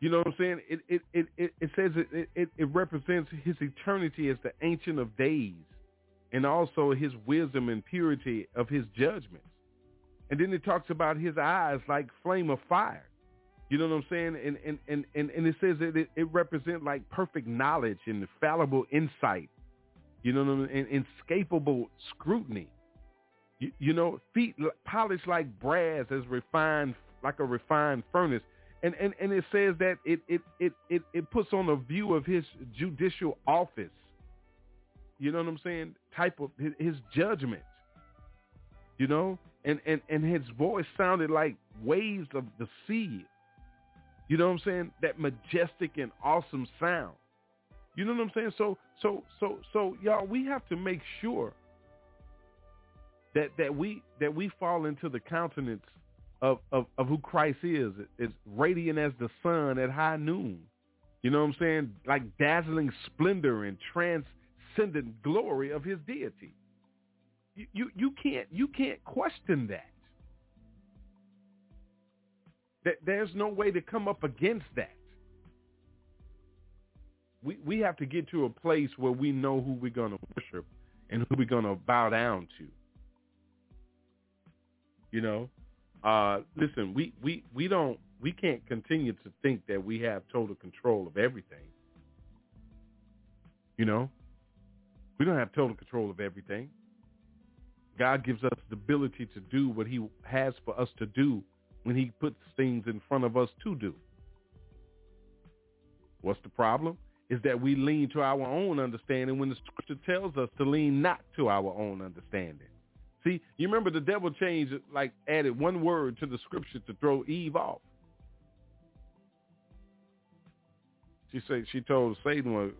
you know what I'm saying? It it it it, it says it, it it represents his eternity as the ancient of days, and also his wisdom and purity of his judgments. And then it talks about his eyes like flame of fire. You know what I'm saying? And and and and, and it says that it, it represents like perfect knowledge and infallible insight. You know, what I mean? and inescapable scrutiny. You, you know, feet polished like brass, as refined like a refined furnace. And, and, and it says that it, it, it, it, it puts on a view of his judicial office. You know what I'm saying? Type of his, his judgment. You know, and, and, and his voice sounded like waves of the sea. You know what I'm saying? That majestic and awesome sound. You know what I'm saying? So so so so y'all, we have to make sure that that we that we fall into the countenance of, of, of who Christ is. It's radiant as the sun at high noon. You know what I'm saying? Like dazzling splendor and transcendent glory of his deity. You, you you can't you can't question that. That there's no way to come up against that. We we have to get to a place where we know who we're gonna worship and who we're gonna bow down to. You know, uh, listen, we, we, we don't, we can't continue to think that we have total control of everything. You know, we don't have total control of everything. God gives us the ability to do what he has for us to do when he puts things in front of us to do. What's the problem? Is that we lean to our own understanding when the scripture tells us to lean not to our own understanding. See, you remember the devil changed, like added one word to the scripture to throw Eve off. She said she told Satan, well,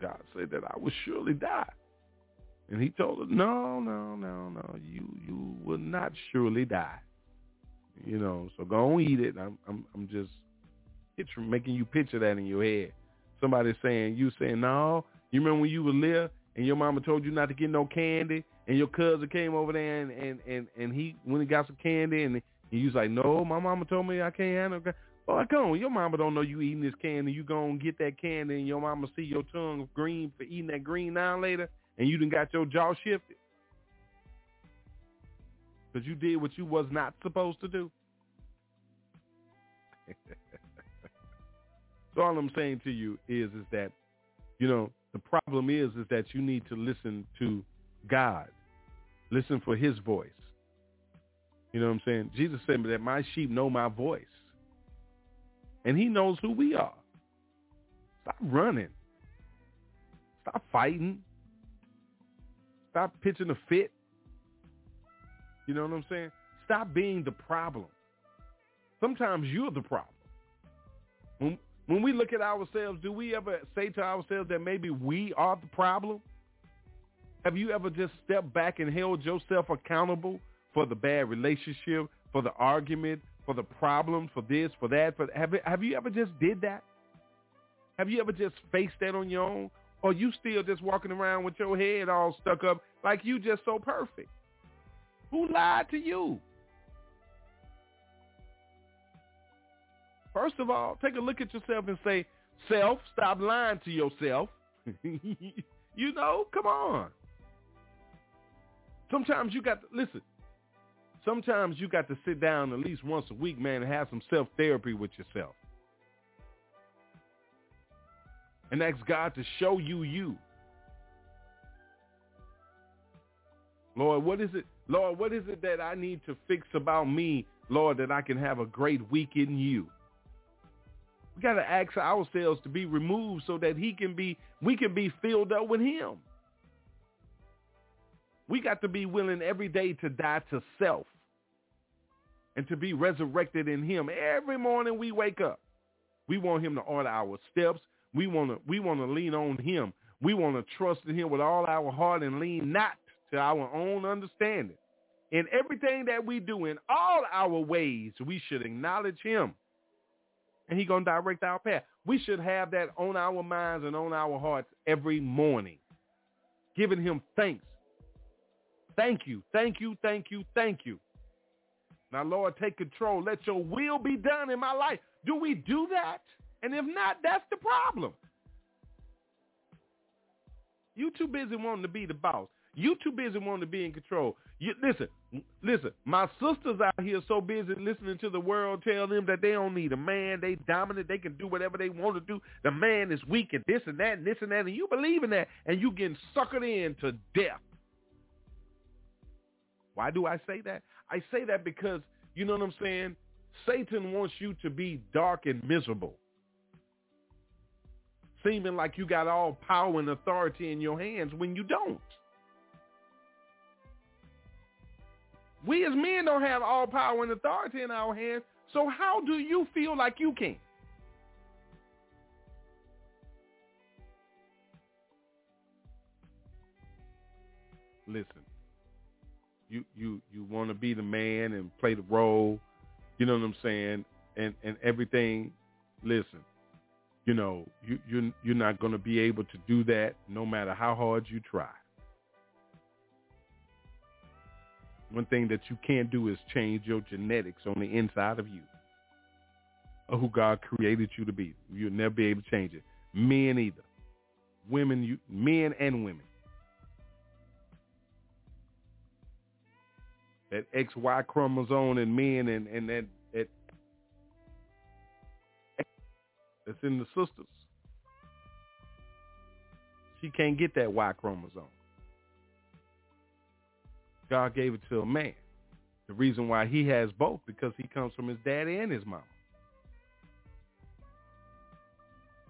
God said that I would surely die. And he told her, no, no, no, no, you you will not surely die. You know, so go on eat it. I'm I'm I'm just picture, making you picture that in your head. Somebody saying, you saying, no, you remember when you were little and your mama told you not to get no candy and your cousin came over there and and and, and he when he got some candy and he was like, no, my mama told me I can't have no candy. Well, come on, your mama don't know you eating this candy. You gonna get that candy and your mama see your tongue green for eating that green now later and you done got your jaw shifted. Because you did what you was not supposed to do. so all I'm saying to you is is that, you know, the problem is is that you need to listen to God. Listen for his voice. You know what I'm saying? Jesus said that my sheep know my voice. And he knows who we are. Stop running. Stop fighting. Stop pitching a fit. You know what I'm saying? Stop being the problem. Sometimes you're the problem. When we look at ourselves, do we ever say to ourselves that maybe we are the problem? Have you ever just stepped back and held yourself accountable for the bad relationship, for the argument, for the problem, for this, for that? For have, have you ever just did that? Have you ever just faced that on your own? Or you still just walking around with your head all stuck up like you just so perfect? Who lied to you? First of all, take a look at yourself and say, self, stop lying to yourself. you know, come on. Sometimes you got to, listen, sometimes you got to sit down at least once a week, man, and have some self-therapy with yourself. And ask God to show you you. Lord, what is it? Lord, what is it that I need to fix about me, Lord, that I can have a great week in you? We got to ask ourselves to be removed so that he can be, we can be filled up with him. We got to be willing every day to die to self and to be resurrected in him. Every morning we wake up, we want him to order our steps. We want to, we want to lean on him. We want to trust in him with all our heart and lean not to our own understanding. In everything that we do, in all our ways, we should acknowledge him and he's going to direct our path. We should have that on our minds and on our hearts every morning, giving him thanks. Thank you, thank you, thank you, thank you. Now, Lord, take control. Let your will be done in my life. Do we do that? And if not, that's the problem. You too busy wanting to be the boss. You too busy wanting to be in control. You listen, listen. My sisters out here so busy listening to the world tell them that they don't need a man. They dominant. They can do whatever they want to do. The man is weak and this and that and this and that. And you believe in that, and you getting suckered in to death. Why do I say that? I say that because you know what I'm saying. Satan wants you to be dark and miserable seeming like you got all power and authority in your hands when you don't. We as men don't have all power and authority in our hands, so how do you feel like you can? Listen, you you you want to be the man and play the role, you know what I'm saying, and and everything. Listen, you know, you you you're not going to be able to do that no matter how hard you try. One thing that you can't do is change your genetics on the inside of you or who God created you to be. You'll never be able to change it. Men either. Women, you, men and women. That XY chromosome in men and, and that, that that's in the sisters. She can't get that Y chromosome. God gave it to a man. The reason why he has both because he comes from his daddy and his mama.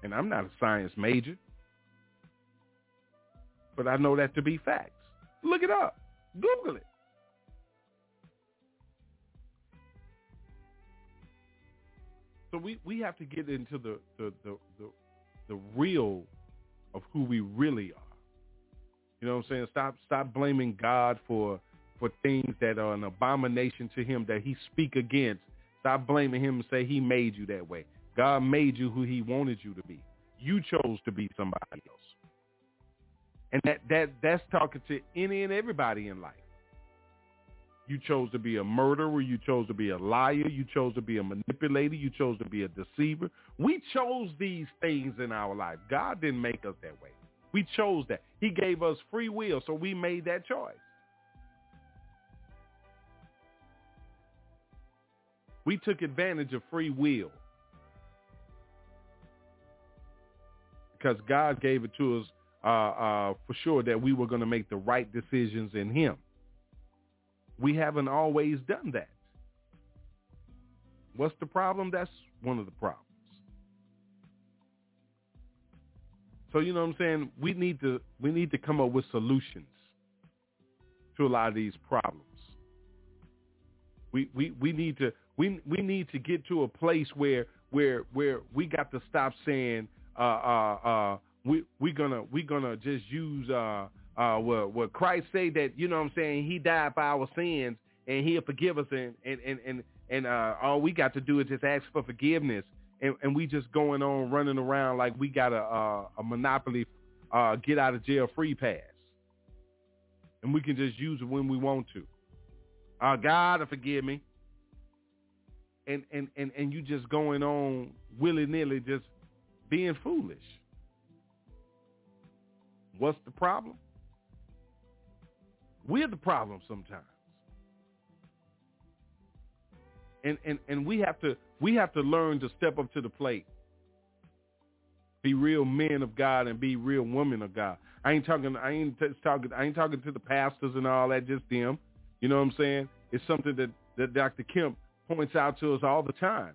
And I'm not a science major, but I know that to be facts. Look it up. Google it. So we, we have to get into the, the, the, the, the real of who we really are. You know what I'm saying? Stop stop blaming God for for things that are an abomination to him that he speak against. Stop blaming him and say he made you that way. God made you who he wanted you to be. You chose to be somebody else. And that, that that's talking to any and everybody in life. You chose to be a murderer. You chose to be a liar. You chose to be a manipulator. You chose to be a deceiver. We chose these things in our life. God didn't make us that way. We chose that. He gave us free will, so we made that choice. We took advantage of free will because God gave it to us uh, uh, for sure that we were going to make the right decisions in him. We haven't always done that. What's the problem? That's one of the problems. So you know what I'm saying? We need to we need to come up with solutions to a lot of these problems. We we, we need to we we need to get to a place where where where we got to stop saying uh uh uh we we gonna we gonna just use uh uh what what Christ say that you know what I'm saying he died for our sins and he'll forgive us and and and and, and uh all we got to do is just ask for forgiveness. And, and we just going on running around like we got a a, a monopoly uh get out of jail free pass. And we can just use it when we want to. Uh God forgive me and and and and you just going on willy nilly just being foolish what's the problem we're the problem sometimes. And, and and we have to we have to learn to step up to the plate. Be real men of God and be real women of God. I ain't talking I ain't t- talking I ain't talking to the pastors and all that, just them. You know what I'm saying? It's something that, that Dr. Kemp points out to us all the time.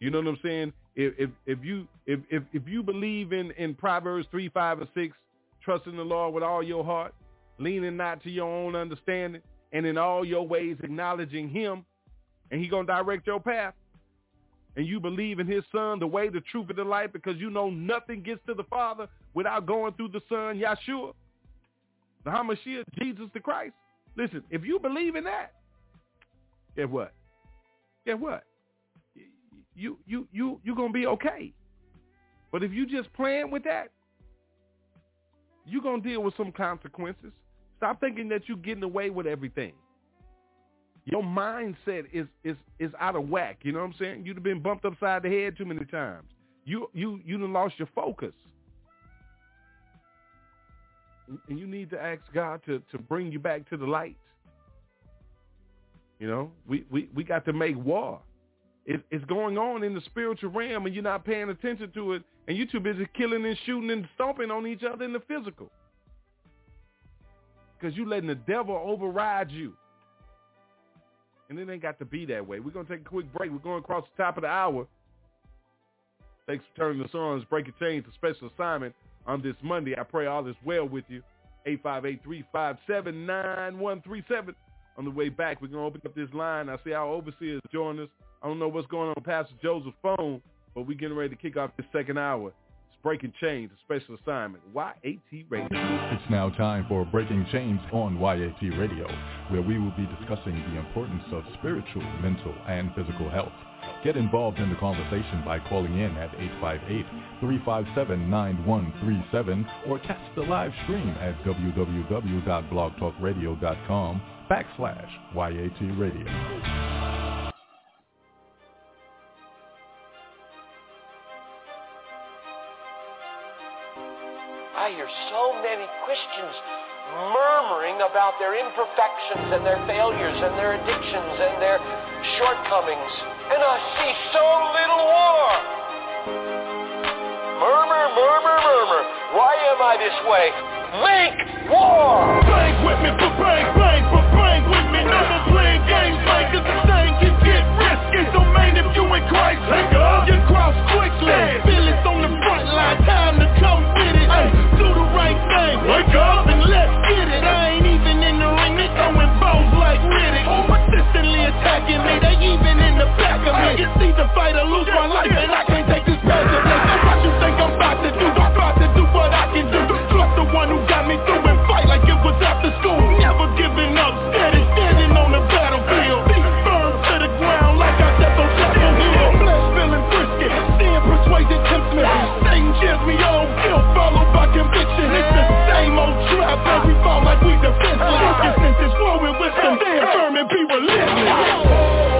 You know what I'm saying? If if, if you if, if if you believe in, in Proverbs three, five, and six, trust in the Lord with all your heart, leaning not to your own understanding, and in all your ways acknowledging him, and he to direct your path. And you believe in his son, the way, the truth, and the light, because you know nothing gets to the Father without going through the Son, Yeshua, the Hamashiach, Jesus the Christ. Listen, if you believe in that, guess what? Guess what? You you you you're gonna be okay. But if you just playing with that, you're gonna deal with some consequences. Stop thinking that you're getting away with everything. Your mindset is is is out of whack. You know what I'm saying? You've been bumped upside the head too many times. You you you done lost your focus. and you need to ask God to, to bring you back to the light. You know, we, we, we got to make war. It, it's going on in the spiritual realm and you're not paying attention to it and you're too busy killing and shooting and stomping on each other in the physical. Because you letting the devil override you. And it ain't got to be that way. We're going to take a quick break. We're going across the top of the hour. Thanks for turning us on. It's Breaking Chains, a special assignment on this Monday. I pray all is well with you. 858-357-9137. On the way back, we're going to open up this line. I see our overseers join us. I don't know what's going on Pastor Joseph's phone, but we're getting ready to kick off this second hour. It's Breaking Chains, a special assignment. YAT Radio. It's now time for Breaking Chains on YAT Radio, where we will be discussing the importance of spiritual, mental, and physical health. Get involved in the conversation by calling in at 858-357-9137 or catch the live stream at www.blogtalkradio.com backslash YAT Radio. I hear so many Christians murmuring about their imperfections and their failures and their addictions and their shortcomings. And I see so little war. Murmur, murmur, murmur. Why am I this way? Make war! Bang with me, bang, bang, bang attacking me, they even in the back of me. It's either fight or lose my life, and I can't take this passively. me on guilt, followed by conviction It's the same old trap, that we fall like we defenseless Get senses flowing with some damn firm and be relentless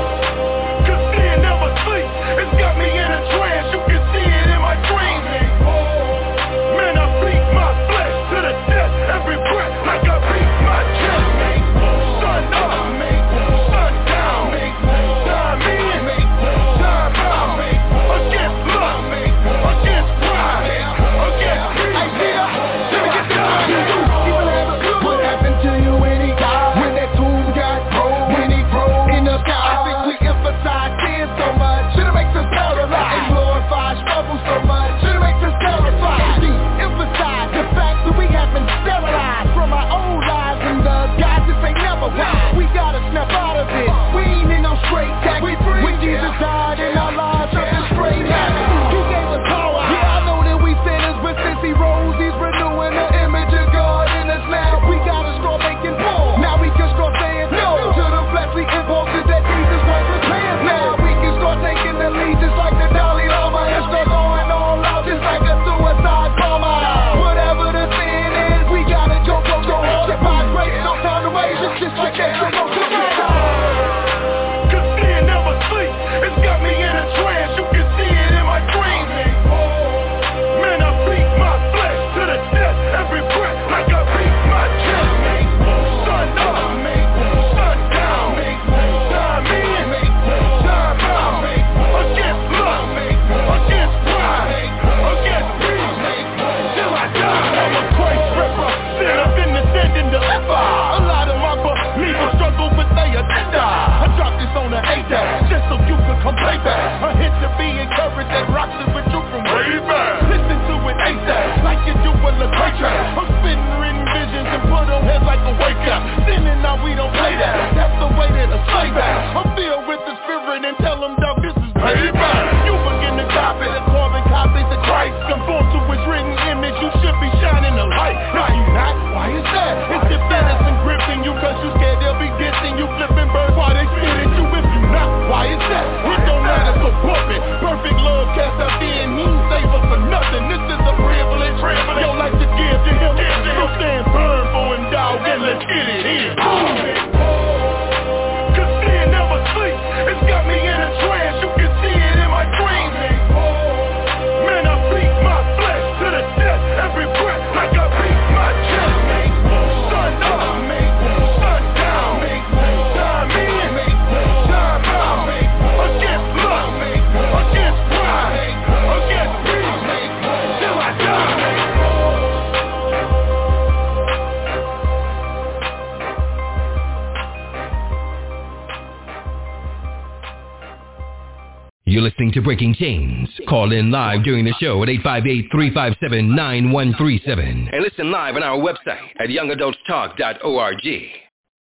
Breaking Chains. Call in live during the show at 858-357-9137. And listen live on our website at youngadultstalk.org.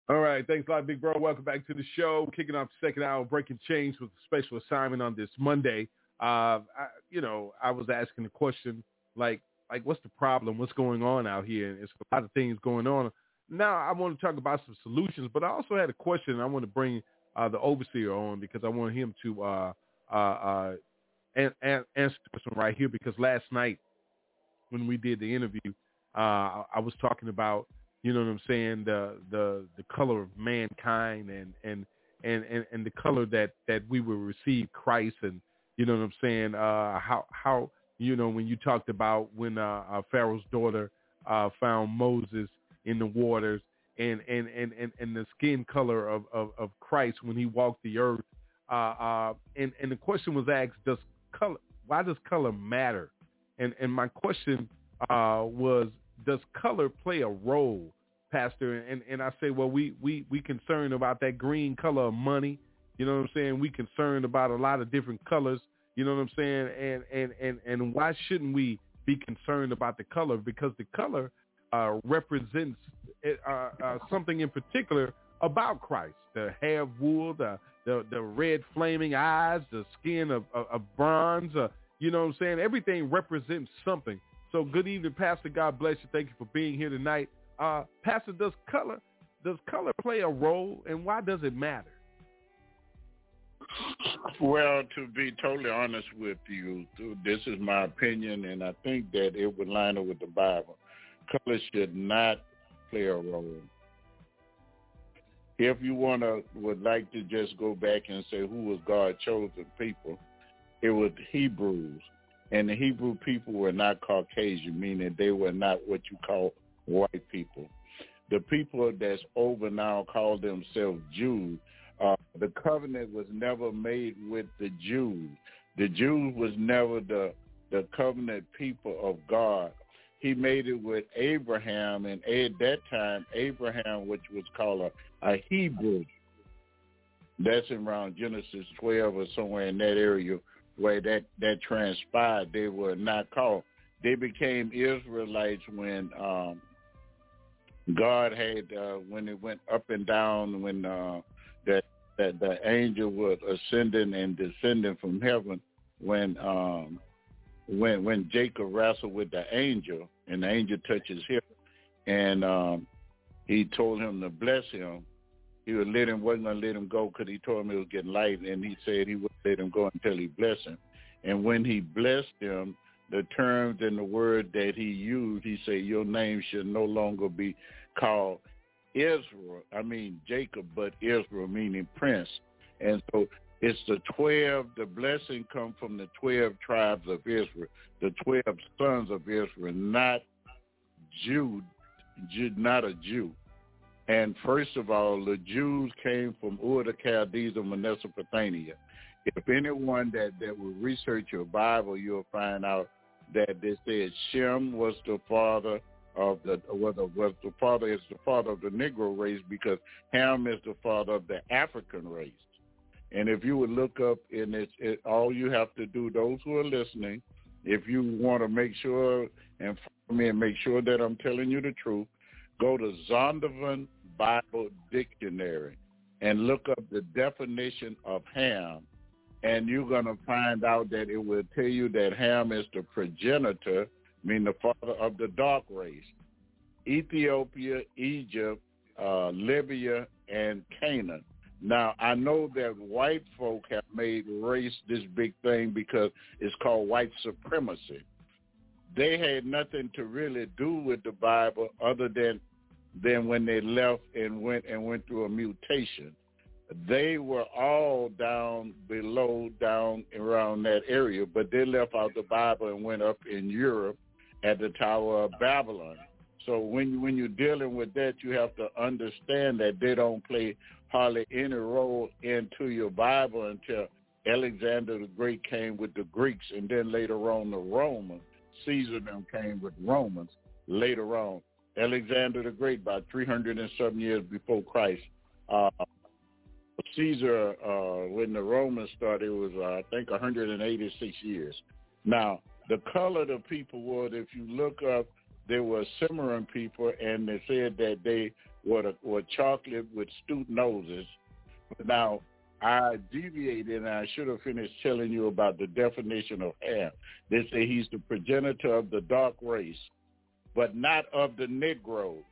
All right, thanks a lot, big bro. Welcome back to the show. Kicking off the second hour, breaking chains with a special assignment on this Monday. Uh, I, you know, I was asking the question like, like, what's the problem? What's going on out here? And it's a lot of things going on. Now, I want to talk about some solutions, but I also had a question. I want to bring uh, the overseer on because I want him to uh, uh, uh, an, an, answer this one right here. Because last night when we did the interview, uh, I was talking about you know what I'm saying the the the color of mankind and and and and, and the color that that we will receive Christ and you know what I'm saying uh, how how you know when you talked about when uh, uh, Pharaoh's daughter uh, found Moses in the waters and and and and, and the skin color of, of of Christ when he walked the earth uh, uh, and and the question was asked does color why does color matter and and my question uh, was does color play a role, Pastor? And and I say, well, we we we concerned about that green color of money. You know what I'm saying? We concerned about a lot of different colors. You know what I'm saying? And and and and why shouldn't we be concerned about the color? Because the color uh, represents uh, uh, something in particular about Christ. The hair of wool, the the, the red flaming eyes, the skin of, of, of bronze. Uh, you know what I'm saying? Everything represents something. So good evening, Pastor. God bless you. Thank you for being here tonight. Uh, Pastor, does color does color play a role, and why does it matter? Well, to be totally honest with you, this is my opinion, and I think that it would line up with the Bible. Color should not play a role. If you want to, would like to just go back and say who was God's chosen people, it was Hebrews and the Hebrew people were not Caucasian, meaning they were not what you call white people. The people that's over now call themselves Jews. Uh, the covenant was never made with the Jews. The Jews was never the the covenant people of God. He made it with Abraham, and at that time, Abraham, which was called a, a Hebrew. That's around Genesis 12 or somewhere in that area where that that transpired. They were not called. They became Israelites when um, God had uh, when it went up and down when uh, that that the angel was ascending and descending from heaven when um, when when Jacob wrestled with the angel and the angel touches him and um, he told him to bless him he would let him wasn't gonna let him go because he told him it was getting light, and he said he would let him go until he blessed him. And when he blessed him, the terms and the word that he used, he said, "Your name should no longer be called Israel. I mean Jacob, but Israel, meaning prince." And so it's the twelve. The blessing come from the twelve tribes of Israel, the twelve sons of Israel, not Jude, not a Jew. And first of all, the Jews came from Ur the Chaldees of Mesopotamia. If anyone that, that will research your Bible, you'll find out that they said Shem was the father of the was the, was the father is the father of the Negro race because Ham is the father of the African race. And if you would look up in it, it all you have to do, those who are listening, if you want to make sure and me and make sure that I'm telling you the truth, go to Zondervan Bible Dictionary and look up the definition of Ham, and you're going to find out that it will tell you that Ham is the progenitor, meaning the father of the dark race. Ethiopia, Egypt, uh, Libya, and Canaan. Now, I know that white folk have made race this big thing because it's called white supremacy. They had nothing to really do with the Bible other than than when they left and went and went through a mutation. They were all down below, down around that area, but they left out the Bible and went up in Europe at the Tower of Babylon. So when when you're dealing with that, you have to understand that they don't play hardly any role into your Bible until Alexander the Great came with the Greeks, and then later on the Romans. Caesar them came with Romans later on. Alexander the Great, about 307 years before Christ, uh, Caesar, uh, when the Romans started, was uh, I think 186 years. Now the color of the people was, if you look up, there were Cimmerian people, and they said that they were the, were chocolate with stoop noses. Now I deviated, and I should have finished telling you about the definition of Ham. They say he's the progenitor of the dark race, but not of the Negroes.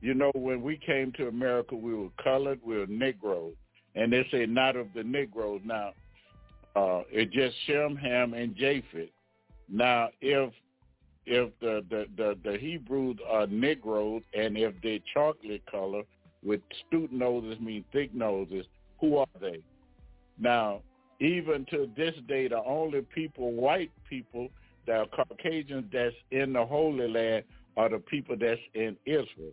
You know, when we came to America, we were colored, we were Negroes, and they say not of the Negroes. Now, uh, it's just Shem, Ham, and Japheth. Now, if if the, the, the, the Hebrews are Negroes and if they're chocolate color with stoop noses mean thick noses, who are they? Now, even to this day, the only people, white people, are Caucasians that's in the Holy Land are the people that's in Israel.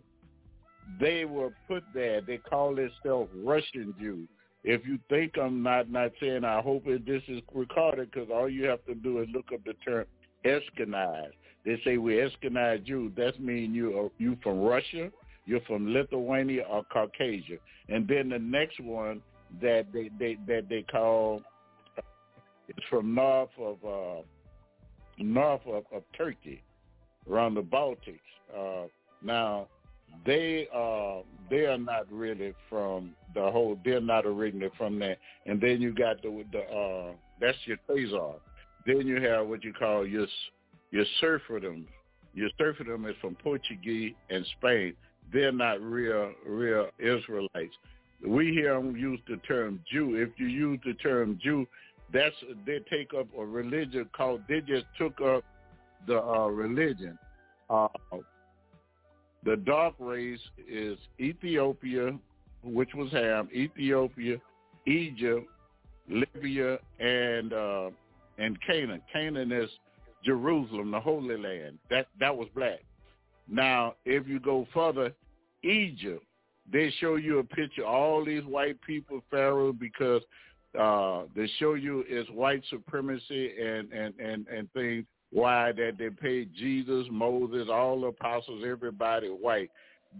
They were put there. They call themselves Russian Jews. If you think I'm not not saying, I hope that this is recorded because all you have to do is look up the term Ashkenaz. They say we're Ashkenaz Jews. That means you are you from Russia, you're from Lithuania or Caucasia. And then the next one that they they that they call it's from north of uh north of, of Turkey, around the Baltics. Uh now they uh they are not really from the whole they're not originally from that. And then you got the the uh that's your Khazar. Then you have what you call your your Sephardim. Your Sephardim is from Portuguese and Spain. They're not real real Israelites. We here use the term Jew. If you use the term Jew, that's they take up a religion called. They just took up the uh, religion. Uh, the dark race is Ethiopia, which was Ham, Ethiopia, Egypt, Libya, and uh, and Canaan. Canaan is Jerusalem, the Holy Land. That that was black. Now, if you go further, Egypt, they show you a picture of all these white people, Pharaoh, because uh, they show you it's white supremacy and, and, and, and things. Why that they paid Jesus, Moses, all the apostles, everybody white.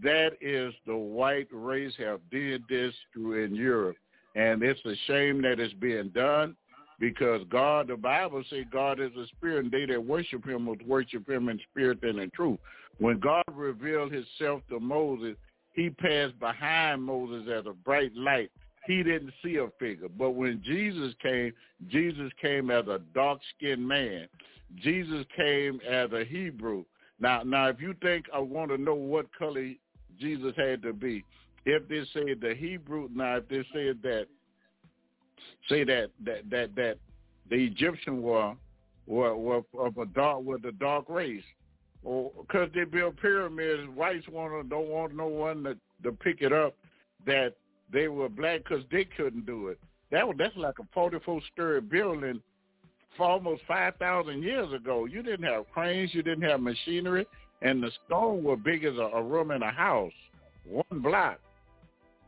That is the white race have did this through in Europe. And it's a shame that it's being done because God, the Bible says God is a spirit, and they that worship him must worship him in spirit and in truth. When God revealed himself to Moses, he passed behind Moses as a bright light. He didn't see a figure. But when Jesus came, Jesus came as a dark-skinned man. Jesus came as a Hebrew. Now, now, if you think I want to know what color Jesus had to be, if they say the Hebrew, now if they say that, say that that that that the Egyptian were were, were of a dark with a dark race, or because they built pyramids, whites want to don't want no one to to pick it up that they were black because they couldn't do it. That was that's like a forty-four story building for almost five thousand years ago. You didn't have cranes, you didn't have machinery, and the stone were big as a, a room in a house, one block.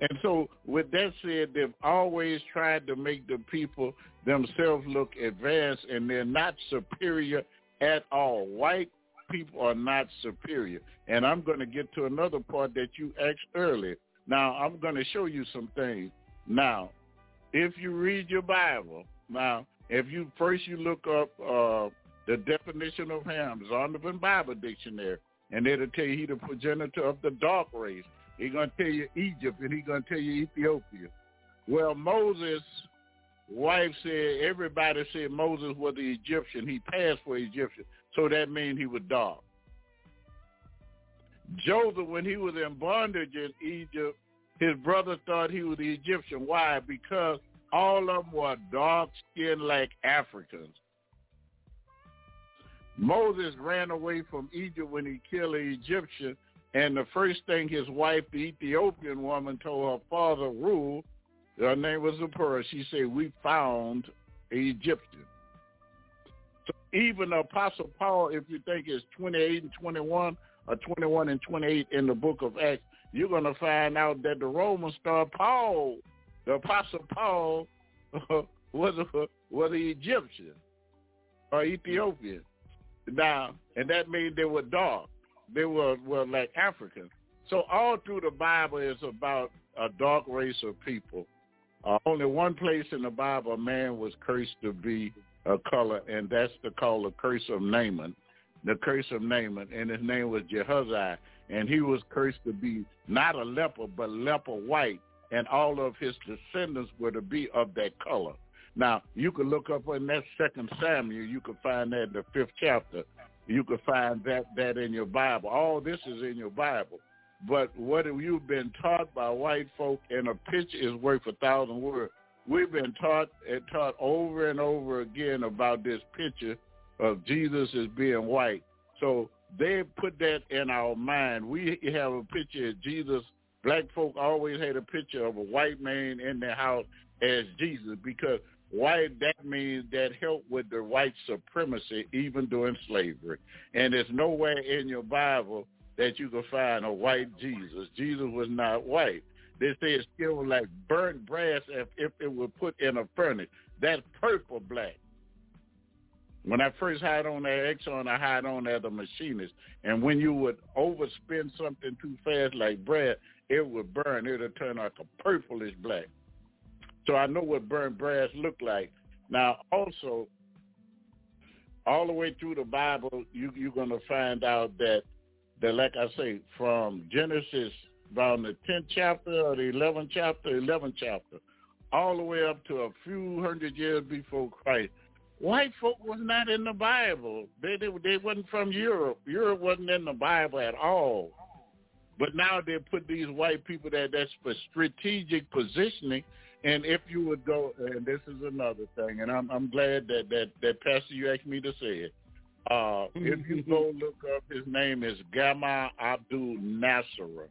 And so, with that said, they've always tried to make the people themselves look advanced, and they're not superior at all. White people are not superior. And I'm going to get to another part that you asked earlier. Now, I'm going to show you some things. Now, if you read your Bible, now, if you first you look up uh, the definition of Ham, Zondervan Bible Dictionary, and it'll tell you he's the progenitor of the dark race. He's going to tell you Egypt, and he's going to tell you Ethiopia. Well, Moses' wife said, everybody said Moses was the Egyptian. He passed for Egyptian. So that means he was dark. Joseph, when he was in bondage in Egypt, his brother thought he was the Egyptian. Why? Because all of them were dark-skinned like Africans. Moses ran away from Egypt when he killed an Egyptian, and the first thing his wife, the Ethiopian woman, told her father, Reuel, her name was Zipporah, she said, we found an Egyptian. So even Apostle Paul, if you think it's 28 and 21 or 21 and 28 in the book of Acts, you're going to find out that the Roman star Paul, the Apostle Paul, was a, was an Egyptian or Ethiopian. Now, and that means they were dark. They were, were like Africans. So all through the Bible is about a dark race of people. Uh, only one place in the Bible a man was cursed to be a color, and that's the called the curse of Naaman, the curse of Naaman, and his name was Jehuzzah, and he was cursed to be not a leper, but leper white, and all of his descendants were to be of that color. Now, you can look up in that second Samuel, you can find that in the fifth chapter. You can find that that in your Bible. All this is in your Bible. But what have you been taught by white folk and a picture is worth a thousand words. We've been taught and taught over and over again about this picture of Jesus as being white. So they put that in our mind. We have a picture of Jesus. Black folk always had a picture of a white man in their house as Jesus because white that means that helped with the white supremacy even during slavery. And there's nowhere in your Bible that you can find a white Jesus. Jesus was not white. They say it's still like burnt brass if, if it were put in a furnace. That's purple black. When I first hired on that Exxon, I hired on as a machinist. And when you would overspin something too fast like bread, it would burn. It would turn like a purplish black. So I know what burnt brass look like. Now, also, all the way through the Bible, you, you're going to find out that, that, like I say, from Genesis around the 10th chapter or the 11th chapter, 11th chapter, all the way up to a few hundred years before Christ, white folk was not in the Bible. They, they they wasn't from Europe. Europe wasn't in the Bible at all. But now they put these white people that that's for strategic positioning. And if you would go, and this is another thing, and I'm I'm glad that that that Pastor you asked me to say it. Uh, if you go look up, his name is Gamal Abdul Nasser.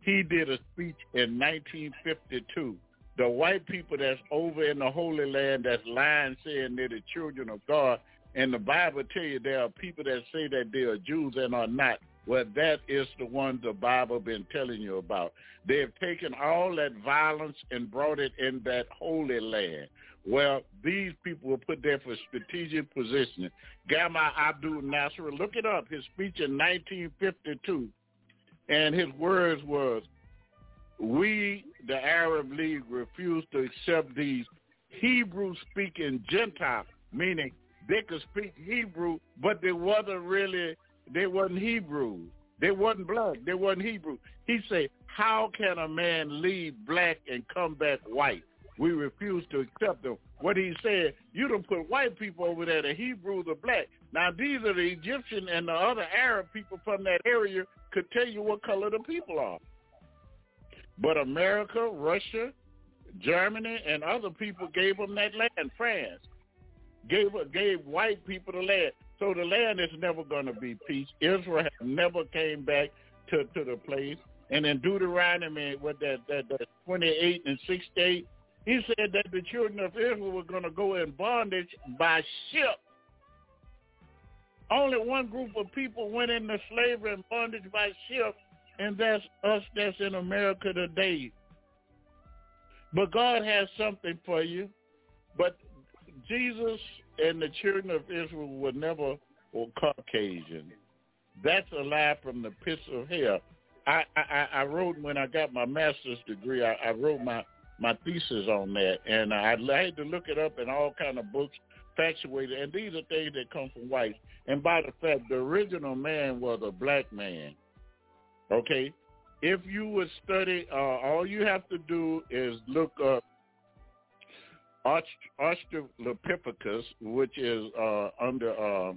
He did a speech in 1952 the white people that's over in the Holy Land that's lying saying they're the children of God. And the Bible tell you there are people that say that they are Jews and are not. Well, that is the one the Bible been telling you about. They have taken all that violence and brought it in that Holy Land. Well, these people were put there for strategic positioning. Gamal Abdul Nasser, look it up, his speech in 1952, and his words was, we, the Arab League, refuse to accept these Hebrew-speaking Gentiles, meaning they could speak Hebrew, but they wasn't really, they wasn't Hebrew. They wasn't black. They wasn't Hebrew. He said, how can a man leave black and come back white? We refuse to accept them. What he said, you don't put white people over there, the Hebrews are black. Now, these are the Egyptian and the other Arab people from that area could tell you what color the people are. But America, Russia, Germany, and other people gave them that land. France gave gave white people the land. So the land is never going to be peace. Israel never came back to, to the place. And in Deuteronomy, what that, that, that 28 and 68, he said that the children of Israel were going to go in bondage by ship. Only one group of people went into slavery and bondage by ship, and that's us that's in America today. But God has something for you. But Jesus and the children of Israel were never Caucasian. That's a lie from the pits of hell. I, I, I wrote when I got my master's degree. I, I wrote my my thesis on that, and I, I had to look it up in all kind of books, factuated. And these are things that come from whites. And by the fact, the original man was a black man. Okay, if you would study, uh, all you have to do is look up Australopithecus, which is uh, under uh,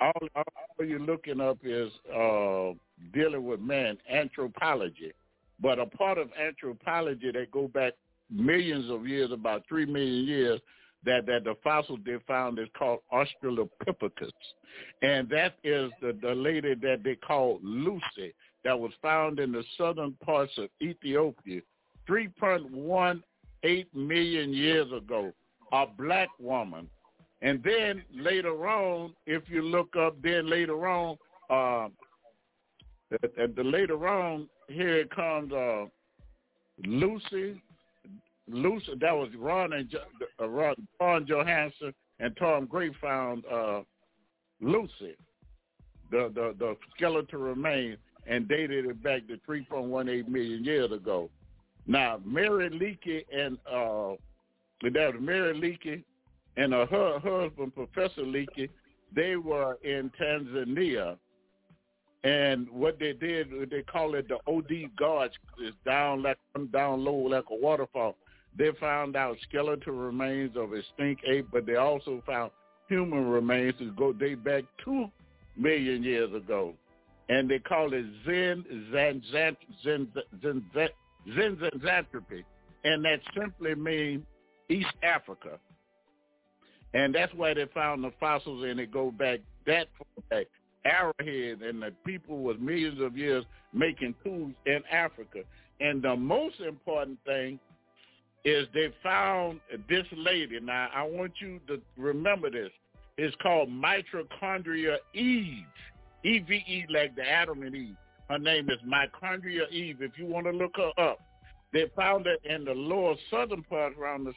all, all you're looking up is uh, dealing with man anthropology. But a part of anthropology that go back millions of years, about three million years, that, that the fossil they found is called Australopithecus. And that is the, the lady that they call Lucy that was found in the southern parts of Ethiopia 3.18 million years ago, a black woman. And then later on, if you look up, then later on, uh, at, the later on, here it comes uh, Lucy, Lucy. That was Ron and uh, Ron, Ron Johanson and Tom Gray found uh, Lucy, the the the skeletal remains and dated it back to 3.18 million years ago. Now, Mary Leakey and uh, that Mary Leakey and uh, her husband, Professor Leakey, they were in Tanzania. And what they did, they call it the OD Gorge. It's down like down low like a waterfall. They found out skeletal remains of extinct ape, but they also found human remains that go date back two million years ago. And they call it Zen Zen Zen Zen Zen Zen Zenzanthropy. And that simply means East Africa. And that's why they found the fossils and they go back that far back. Arrowhead and the people was millions of years making tools in Africa. And the most important thing is they found this lady. Now I want you to remember this. It's called mitochondria Eve. E-V-E like the Adam and Eve. Her name is Mitochondria Eve. If you want to look her up, they found it in the lower southern part around the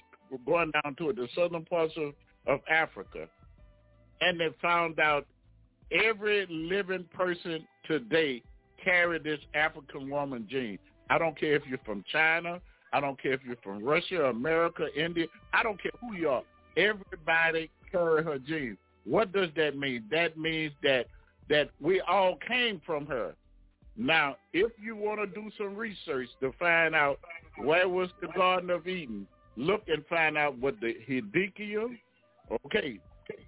going down to the southern parts of, of Africa. And they found out every living person today carry this African woman gene. I don't care if you're from China. I don't care if you're from Russia, America, India. I don't care who you are. Everybody carry her gene. What does that mean? That means that that we all came from her. Now, if you want to do some research to find out where was the Garden of Eden, look and find out what the Hedekiah, okay,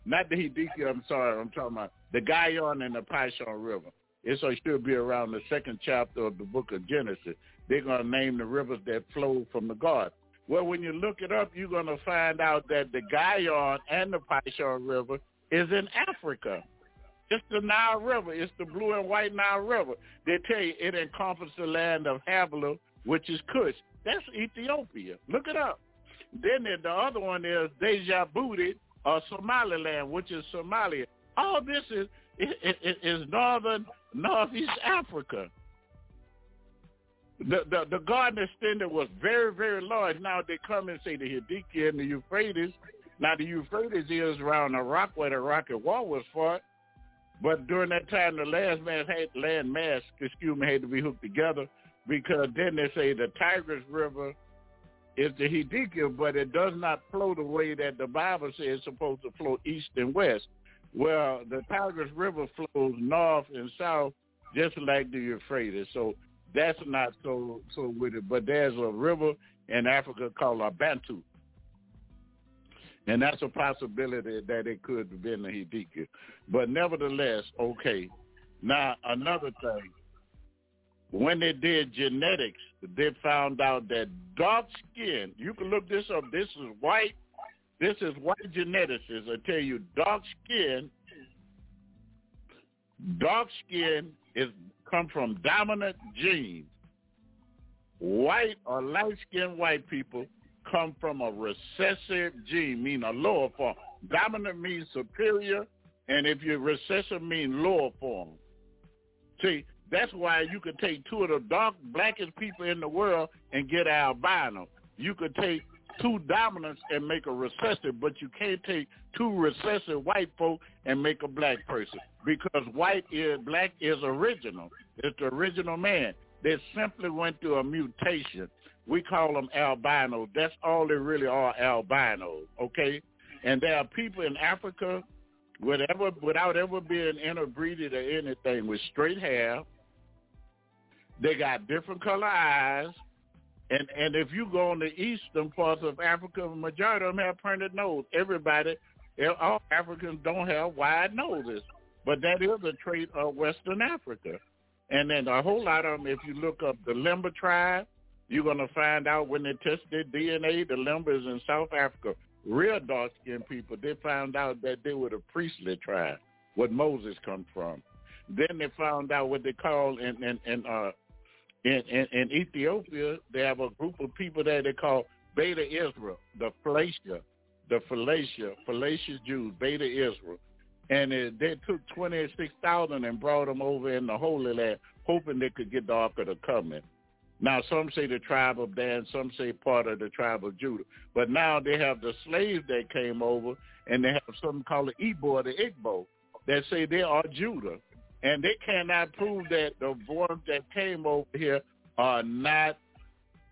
not the Hedekiah, I'm sorry, I'm talking about the Gihon and the Pishon River. It so should be around the second chapter of the book of Genesis. They're going to name the rivers that flow from the garden. Well, when you look it up, you're going to find out that the Gihon and the Pishon River is in Africa. It's the Nile River. It's the blue and white Nile River. They tell you it encompasses the land of Havilah, which is Cush. That's Ethiopia. Look it up. Then the other one is Djibouti or uh, Somaliland, which is Somalia. All this is is, is northern northeast Africa. The, the the garden extended was very very large. Now they come and say the Hidiki and the Euphrates. Now the Euphrates is around the rock where the rocket wall was fought. But during that time, the land mass had land mass, excuse me, had to be hooked together because then they say the Tigris River is the Hidiki, but it does not flow the way that the Bible says it's supposed to flow east and west. Well, the Tigris River flows north and south, just like the Euphrates. So that's not so so with it. But there's a river in Africa called Abantu. And that's a possibility that it could have been the Hidiki. But nevertheless, okay. Now, another thing. When they did genetics, they found out that dark skin, you can look this up. This is white. This is white geneticists. I tell you, dark skin, dark skin is come from dominant genes. White or light-skinned white people come from a recessive gene, meaning a lower form. Dominant means superior, and if you're recessive, mean lower form. See, that's why you could take two of the dark, blackest people in the world and get albino. You could take two dominants and make a recessive, but you can't take two recessive white folk and make a black person because white is black is original. It's the original man. They simply went through a mutation. We call them albinos. That's all they really are, albinos. Okay, and there are people in Africa, whatever, without ever being interbreeded or anything, with straight hair. They got different color eyes. And and if you go on the eastern parts of Africa, the majority of them have pointed nose. Everybody, all Africans don't have wide noses, but that is a trait of Western Africa. And then a whole lot of them, if you look up the Lemba tribe, you're going to find out when they test their DNA, the Lembas in South Africa, real dark-skinned people, they found out that they were the priestly tribe, what Moses come from. Then they found out what they call in in in, uh, in, in, in Ethiopia, they have a group of people there they call Beta Israel, the Falasha, the Falasha, fallacious Jews, Beta Israel. And it, they took 26,000 and brought them over in the Holy Land, hoping they could get the Ark of the Covenant. Now, some say the tribe of Dan, some say part of the tribe of Judah. But now they have the slaves that came over, and they have something called the Igbo or the Igbo that say they are Judah. And they cannot prove that the ones that came over here are not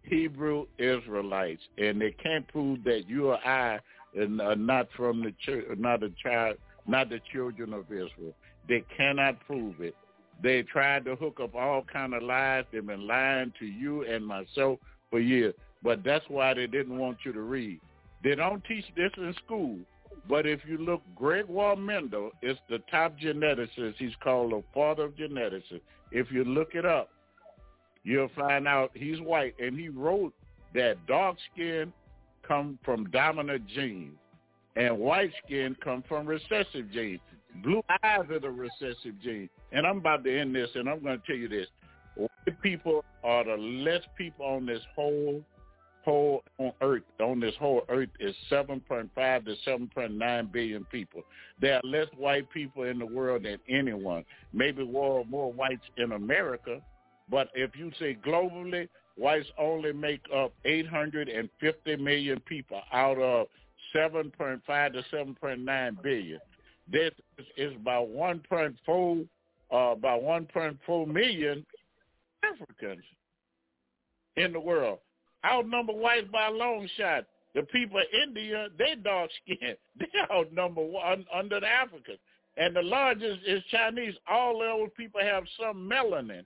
Hebrew Israelites, and they can't prove that you or I are uh, not from the church, not a child, not the children of Israel. They cannot prove it. They tried to hook up all kind of lies. They've been lying to you and myself for years. But that's why they didn't want you to read. They don't teach this in school. But if you look, Gregor Mendel is the top geneticist. He's called the father of geneticists. If you look it up, you'll find out he's white, and he wrote that dark skin come from dominant genes, and white skin come from recessive genes. Blue eyes are the recessive gene. And I'm about to end this, and I'm going to tell you this: white people are the less people on this whole whole on Earth. On this whole Earth is 7.5 to 7.9 billion people. There are less white people in the world than anyone. Maybe more more whites in America, but if you say globally, whites only make up 850 million people out of 7.5 to 7.9 billion. This is about 1.4 uh, about 1.4 million Africans in the world. Outnumber whites by a long shot. The people of India, they dark skinned. They outnumber one under the Africans. And the largest is Chinese. All those people have some melanin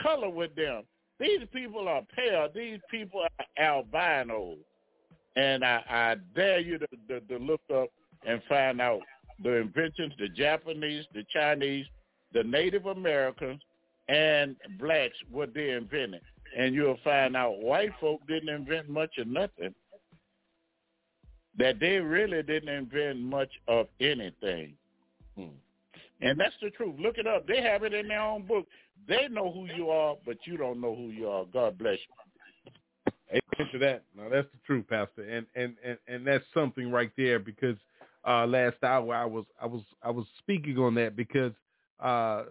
color with them. These people are pale. These people are albinos. And I, I dare you to, to, to look up and find out the inventions, the Japanese, the Chinese, the Native Americans, and blacks, what they invented. And you'll find out white folk didn't invent much of nothing. That they really didn't invent much of anything. Hmm. And that's the truth. Look it up. They have it in their own book. They know who you are, but you don't know who you are. God bless you. Amen to that. Now that's the truth, Pastor, and and and and that's something right there because uh, last hour I was I was I was speaking on that because uh,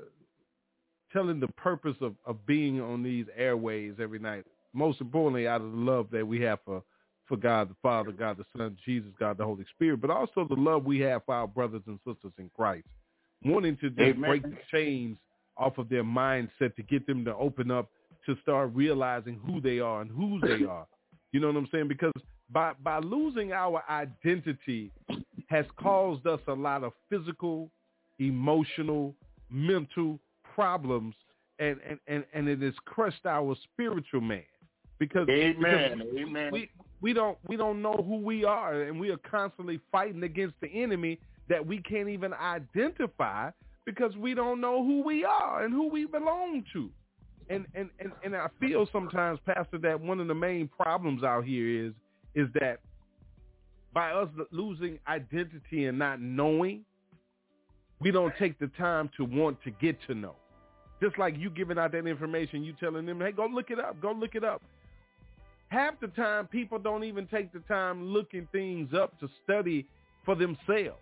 telling the purpose of of being on these airways every night. Most importantly, out of the love that we have for for God the Father, God the Son, Jesus, God the Holy Spirit, but also the love we have for our brothers and sisters in Christ, wanting to just break the chains off of their mindset to get them to open up to start realizing who they are and whose they are. You know what I'm saying? Because by by losing our identity has caused us a lot of physical, emotional, mental problems and and and, and it has crushed our spiritual man. Because, Amen. because Amen. we we don't we don't know who we are and we are constantly fighting against the enemy that we can't even identify because we don't know who we are and who we belong to. And and, and, and I feel sometimes, Pastor, that one of the main problems out here is is that by us losing identity and not knowing, we don't take the time to want to get to know. Just like you giving out that information, you telling them, hey, go look it up, go look it up. Half the time, people don't even take the time looking things up to study for themselves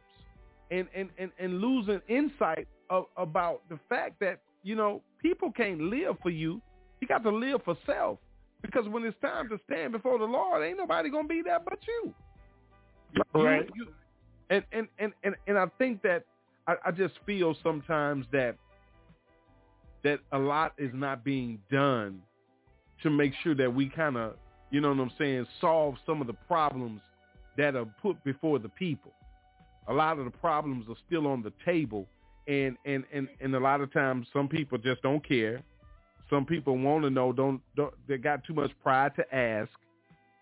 and, and, and, and losing insight of, about the fact that, you know, people can't live for you. You got to live for self. Because when it's time to stand before the Lord, ain't nobody going to be there but you. You- Right. you- and, and, and, and, and I think that I, I just feel sometimes that that a lot is not being done to make sure that we kind of, you know what I'm saying, solve some of the problems that are put before the people. A lot of the problems are still on the table and and and, and a lot of times some people just don't care. Some people want to know don't, don't they got too much pride to ask.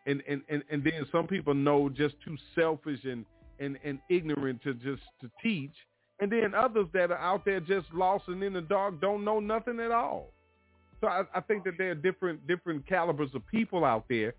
And, and, and, and then some people know just too selfish and, and, and ignorant to just to teach. And then others that are out there just lost and in the dark don't know nothing at all. So I, I think that there are different different calibers of people out there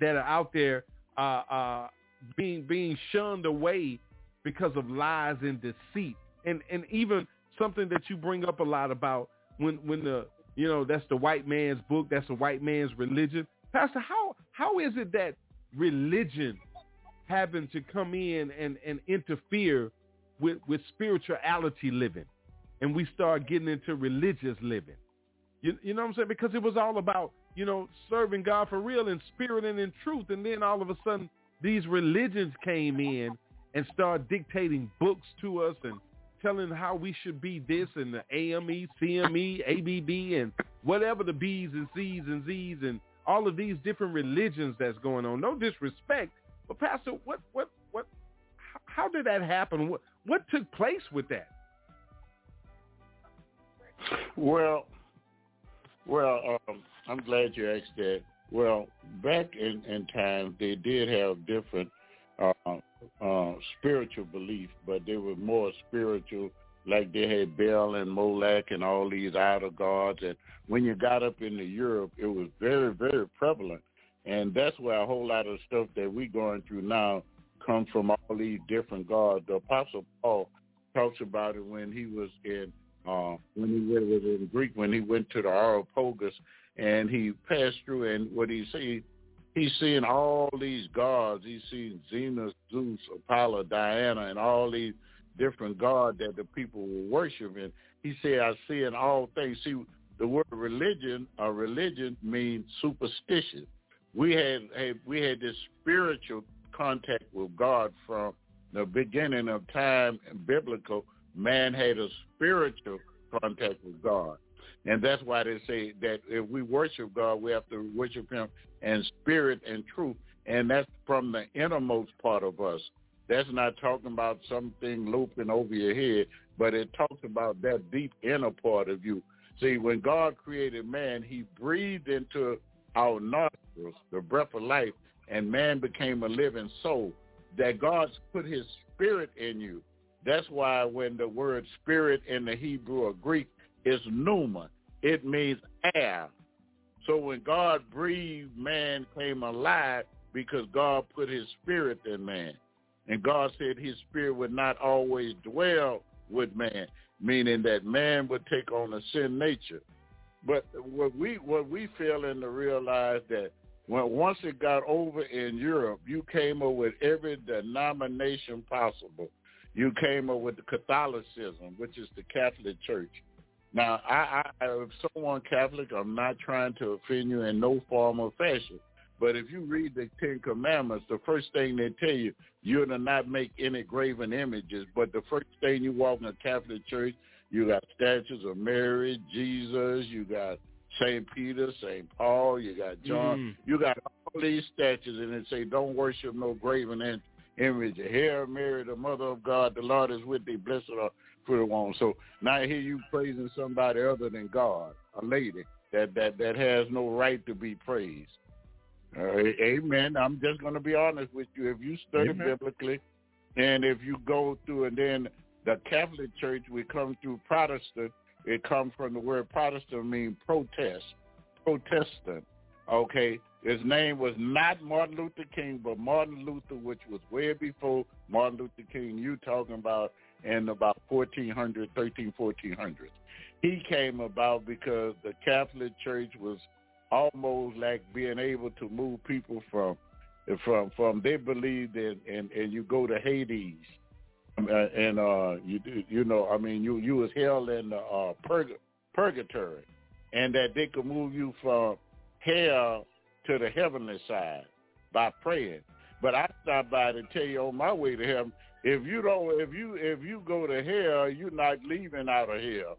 that are out there uh, uh, being being shunned away because of lies and deceit. And and even something that you bring up a lot about when when the you know that's the white man's book, that's the white man's religion. Pastor, how how is it that religion having to come in and, and interfere with, with spirituality living and we start getting into religious living? You, you know what I'm saying? Because it was all about, you know, serving God for real in spirit and in truth. And then all of a sudden these religions came in and started dictating books to us and telling how we should be this and the AME, CME, ABB, and whatever the B's and C's and Z's and all of these different religions that's going on. No disrespect, but Pastor, what what what? How, did that happen? What what took place with that? Well, well, um, I'm glad you asked that. Well, back in, in time, they did have different uh, uh, spiritual belief, but they were more spiritual. Like they had Baal and Molech and all these idol gods. And when you got up into Europe, it was very, very prevalent. And that's where a whole lot of stuff that we're going through now comes from all these different gods. The Apostle Paul talks about it when he was in uh, when he was in Greek, when he went to the Areopagus and he passed through, and what he see, he's seeing all these gods. He's seeing Zeus, Zeus, Apollo, Diana, and all these different God that the people were worshiping. He said, I see in all things. See, the word religion, or religion means superstition. We had, had we had this spiritual contact with God from the beginning of time, biblical man had a spiritual contact with God. And that's why they say that if we worship God, we have to worship him in spirit and truth. And that's from the innermost part of us. That's not talking about something looping over your head, but it talks about that deep inner part of you. See, when God created man, he breathed into our nostrils the breath of life, and man became a living soul. That God's put his spirit in you. That's why when the word spirit in the Hebrew or Greek is pneuma, it means air. So when God breathed, man came alive because God put his spirit in man. And God said his spirit would not always dwell with man, meaning that man would take on a sin nature. But what we what we fail in to realize that when once it got over in Europe, you came up with every denomination possible. You came up with the Catholicism, which is the Catholic Church. Now, I, I, if someone Catholic, I'm not trying to offend you in no form or fashion. But if you read the Ten Commandments, the first thing they tell you, you're to not make any graven images. But the first thing you walk in a Catholic church, you got statues of Mary, Jesus, you got St. Peter, St. Paul, you got John. Mm. You got all these statues, and they say, don't worship no graven in- image. Hail Mary, the mother of God, the Lord is with thee. Blessed are for the one. So now I hear you praising somebody other than God, a lady that that that has no right to be praised. Uh, amen. I'm just going to be honest with you. If you study Amen. biblically, and if you go through, and then the Catholic Church, we come through Protestant. It comes from the word Protestant, mean protest, Protestant. Okay, his name was not Martin Luther King, but Martin Luther, which was way before Martin Luther King. You talking about in about 1400, 13, 1400s. He came about because the Catholic Church was almost like being able to move people from from from they believed in and and you go to Hades um, uh, and uh you you know I mean you you was held in the uh purg- purgatory and that they could move you from hell to the heavenly side by praying. But I stop by to tell you on my way to heaven, if you don't if you if you go to hell, you're not leaving out of hell.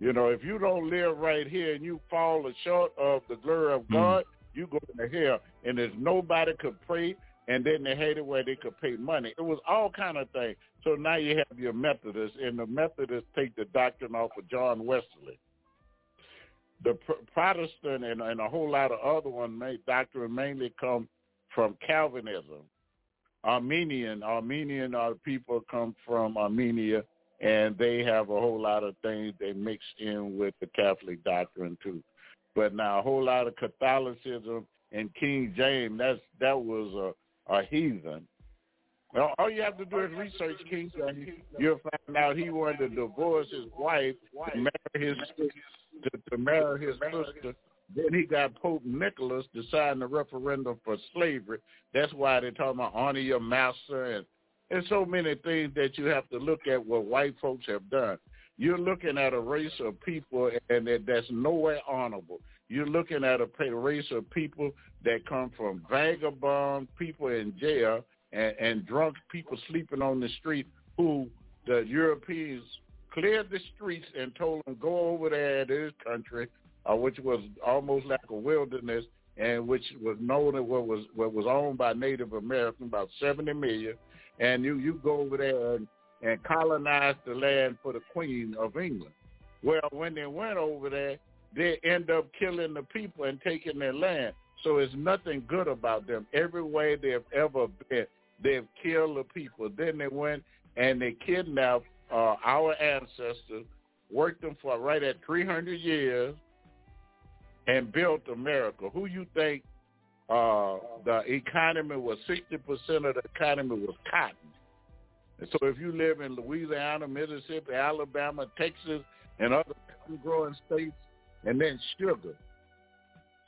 You know, if you don't live right here and you fall short of the glory of God, you go to hell. And there's nobody could pray and then they had it where they could pay money. It was all kind of things. So now you have your Methodists, and the Methodists take the doctrine off of John Wesley. The Pr- Protestant and, and a whole lot of other one may, doctrine mainly come from Calvinism. Armenian, Armenian uh, people come from Armenia, and they have a whole lot of things they mix in with the Catholic doctrine too. But now a whole lot of Catholicism and King James, that's that was a, a heathen. Well, all you have to do is research King James. You'll find out he wanted to divorce his wife, to marry his to, to marry his sister. Then he got Pope Nicholas to sign the referendum for slavery. That's why they're talking about honor your master and there's so many things that you have to look at what white folks have done. You're looking at a race of people and that, that's nowhere honorable. You're looking at a race of people that come from vagabond people in jail and, and drunk people sleeping on the street who the Europeans cleared the streets and told them go over there to his country, uh, which was almost like a wilderness, and which was known as what was what was owned by Native Americans, about seventy million. And you you go over there and, and colonize the land for the Queen of England. Well, when they went over there, they end up killing the people and taking their land. So it's nothing good about them. Everywhere they've ever been, they've killed the people. Then they went and they kidnapped uh, our ancestors, worked them for right at 300 years, and built America. Who you think uh, the economy was 60% of the economy was cotton. And so if you live in Louisiana, Mississippi, Alabama, Texas, and other cotton-growing states, and then sugar,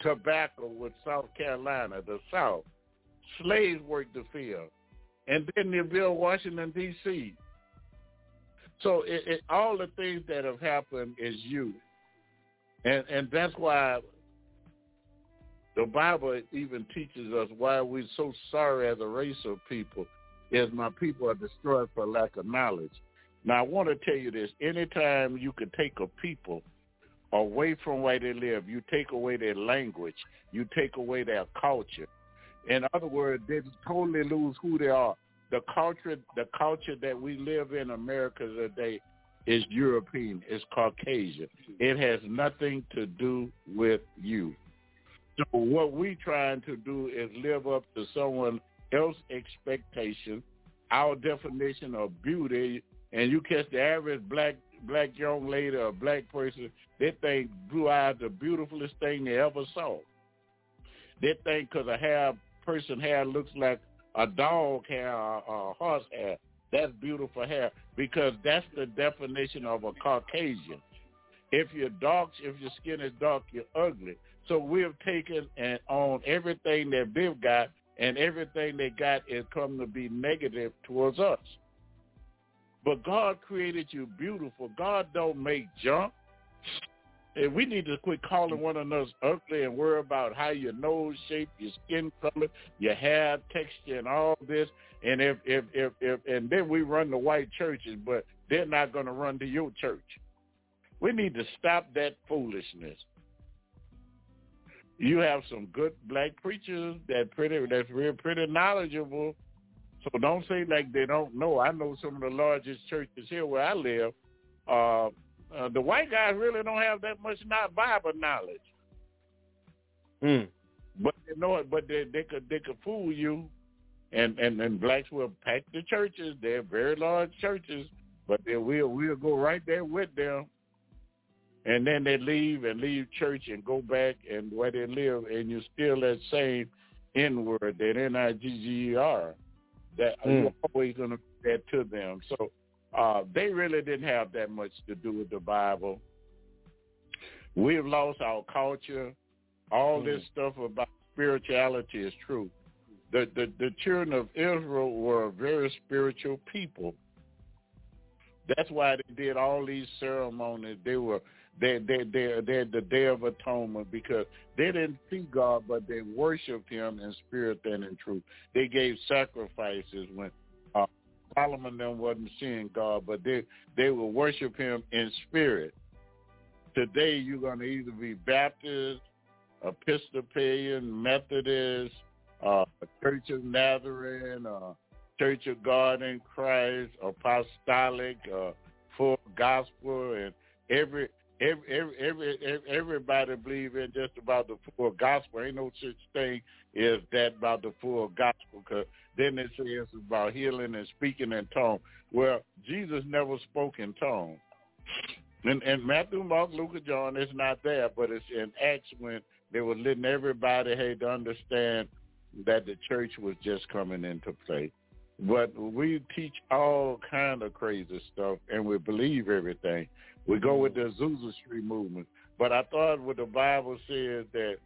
tobacco with South Carolina, the South, slaves worked the field, and then they built Washington, D.C. So it, it, all the things that have happened is you. And and that's why the Bible even teaches us why we're so sorry as a race of people is my people are destroyed for lack of knowledge. Now I want to tell you this. Anytime you can take a people away from where they live, you take away their language, you take away their culture. In other words, they totally lose who they are. The culture the culture that we live in America today is European, is Caucasian. It has nothing to do with you. So what we trying to do is live up to someone else's expectation, our definition of beauty, and you catch the average black black young lady or black person, they think blue eyes the beautifulest thing they ever saw. They think because a hair person hair looks like a dog hair or a horse hair, that's beautiful hair because that's the definition of a Caucasian. If you're dark, if your skin is dark, you're ugly. So we've taken and on everything that they've got, and everything they got is come to be negative towards us. But God created you beautiful. God don't make junk. And we need to quit calling one another ugly and worry about how your nose shape, your skin color, your hair texture, and all this. And if if if, if and then we run the white churches, but they're not going to run to your church. We need to stop that foolishness. You have some good black preachers that pretty that's real pretty knowledgeable. So don't say like they don't know. I know some of the largest churches here where I live. Uh, uh, the white guys really don't have that much not Bible knowledge. Mm. But they know it. But they they could they could fool you, and and and blacks will pack the churches. They're very large churches, but they will we'll go right there with them, and then they leave and leave church and go back and where they live, and you still that same N word, that N I G G E R, that Mm. you're always going to that to them. So uh, they really didn't have that much to do with the Bible. We've lost our culture. All this stuff about spirituality is true. The, the the children of Israel were a very spiritual people. That's why they did all these ceremonies. They were they they they they had the Day of Atonement because they didn't see God, but they worshipped Him in spirit and in truth. They gave sacrifices when uh, Solomon them wasn't seeing God, but they they will worship Him in spirit. Today you're to either be Baptist, Episcopalian, Methodist, uh, Church of Nazarene, uh, Church of God in Christ, Apostolic, uh, Full Gospel, and every every every, every, every everybody believe in just about the full gospel. Ain't no such thing as that about the full gospel. Cause then they say it's about healing and speaking in tongues. Well, Jesus never spoke in tongues. And, in Matthew, Mark, Luke, and John, it's not there, but it's in Acts when they were letting everybody hey to understand that the church was just coming into play. But we teach all kind of crazy stuff, and we believe everything. We go with the Azusa Street movement. But I thought what the Bible says that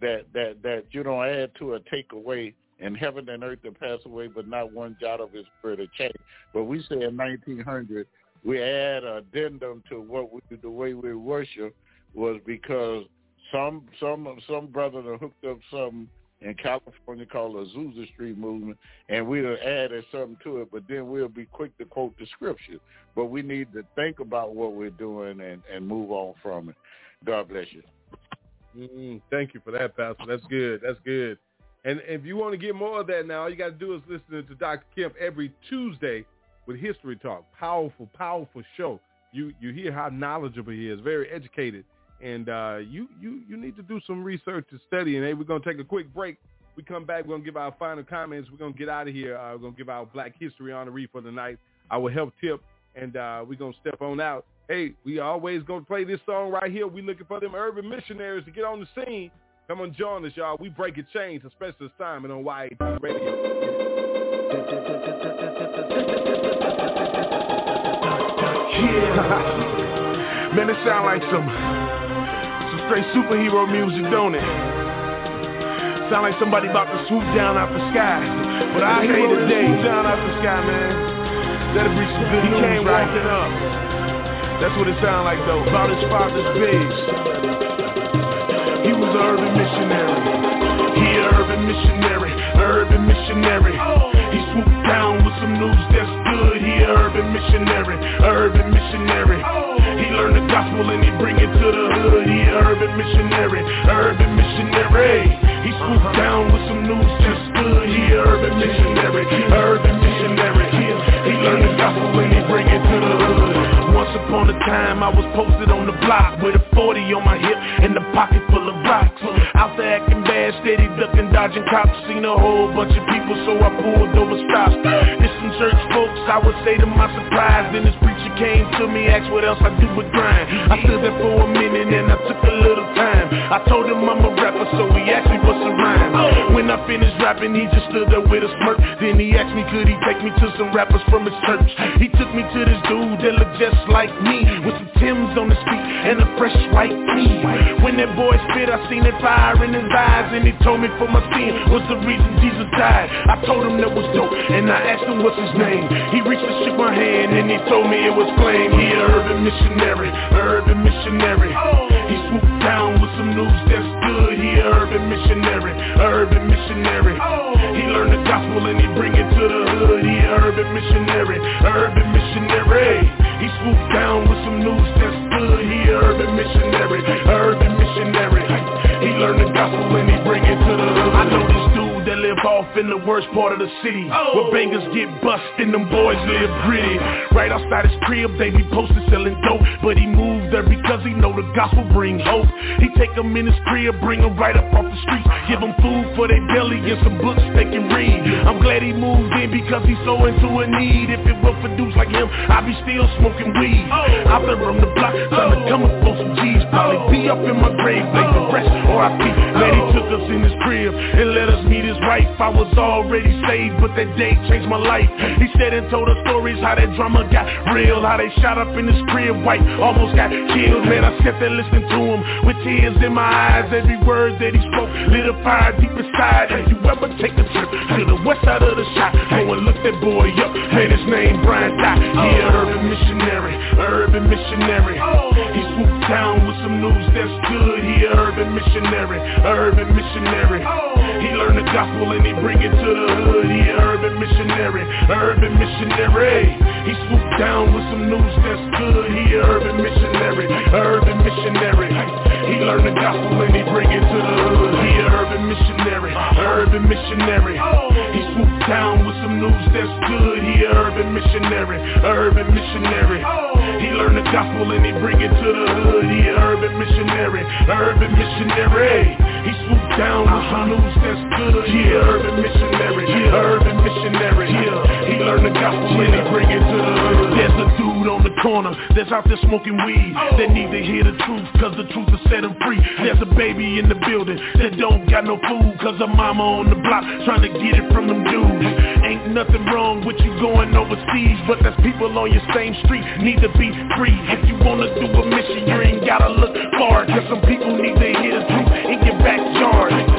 that that that you don't add to or take away, and heaven and earth will pass away, but not one jot of His spirit will change. But we say in 1900 we add addendum to what we the way we worship was because some some some brother hooked up something in California called the Azusa Street movement, and we'll added something to it, but then we'll be quick to quote the scripture. But we need to think about what we're doing and, and move on from it. God bless you. Mm, thank you for that, Pastor. That's good. That's good. And if you want to get more of that now, all you got to do is listen to Dr. Kemp every Tuesday with History Talk. Powerful, powerful show. You you hear how knowledgeable he is, very educated. And uh, you, you, you need to do some research and study. And hey, we're going to take a quick break. We come back. We're going to give our final comments. We're going to get out of here. Uh, we're going to give our Black History honoree for the night. Our help tip. And uh, we're going to step on out. Hey, we always going to play this song right here. we looking for them urban missionaries to get on the scene. Come on, join us, y'all. We break a chains, a special assignment on YAT Radio. Yeah. Man, it sound like some straight superhero music, don't it? Sound like somebody about to swoop down out the sky. But I hate today. Swoop down out the sky, man. That'll be some good he news, came right? walking up. That's what it sound like though. About his father's pigs. He was an urban missionary. He an urban missionary, urban missionary. He swooped down with some news good. He an urban missionary, urban missionary. He learned the gospel and he bring it to the hood. He an urban missionary, urban missionary. He swooped down with some news just good. He an urban missionary, urban missionary. He learned the gospel and he bring it to the hood. Once upon a time I was posted on the block with a 40 on my hip and a pocket full of rocks. Out there acting bad, steady ducking, dodging cops. Seen a whole bunch of people, so I pulled over stops. It's some church folks, I would say to my surprise. Then this preacher came to me, asked what else I do but grind. I stood there for a minute and I took a little time. I told him I'm a rapper, so he asked me what's a rhyme. When I finished rapping, he just stood there with a smirk. Then he asked me, could he take me to some rappers from his church? He took me to this dude that looked just like me, with some Timbs on his feet and a fresh white tee. When that boy spit, I seen that fire in his eyes, and he told me for my sin was the reason Jesus died. I told him that was dope, and I asked him what's his name. He reached and shook my hand, and he told me it was plain. He a urban missionary, urban missionary. He swooped down some news that's good. He a urban missionary, urban missionary. He learned the gospel and he bring it to the hood. He a urban missionary, urban missionary. He swooped down with some news that's good. He a urban missionary, urban missionary. He learned the gospel and live off in the worst part of the city. Where bangers get bust and them boys live gritty Right outside his crib, they be posted selling dope. But he moved there because he know the gospel bring hope. He take them in his crib, bring them right up off the streets. Give them food for their belly and some books they can read. I'm glad he moved in because he's so into a need. If it were for dudes like him, I'd be still smoking weed. Out there on the block, trying to come up on some G's. Probably be up in my grave, make the rest or I be Glad he took us in his crib and let us meet his wife I was already saved, but that day changed my life. He said and told us stories how that drama got real How they shot up in his crib, white almost got killed. Man, I sat there listening to him with tears in my eyes. Every word that he spoke lit a fire deep inside. If you ever take a trip to the west side of the shot Go and look that boy up, man, his name Brian Dot He a oh. urban missionary, urban missionary. He swooped down with some news that's good. He a urban missionary, urban missionary. He learned the gospel and he bring it to the hood. He a urban missionary, urban missionary. He swooped down with some news that's good. He a urban missionary, urban missionary. He learned the gospel and he bring it to the hood missionary, urban missionary. He swooped down with some news that's good. He a urban missionary, urban missionary. He learned the gospel and he bring it to the hood. He a urban missionary, urban missionary. He swooped down with some news that's good. He a urban missionary, urban missionary. He learned the gospel and he bring it to the hood corner that's out there smoking weed. Oh. They need to hear the truth cause the truth will set him free. There's a baby in the building that don't got no food Cause her mama on the block trying to get it from them dudes. Ain't nothing wrong with you going overseas But that's people on your same street need to be free. If you wanna do a mission you ain't gotta look far Cause some people need to hear the truth in your backyard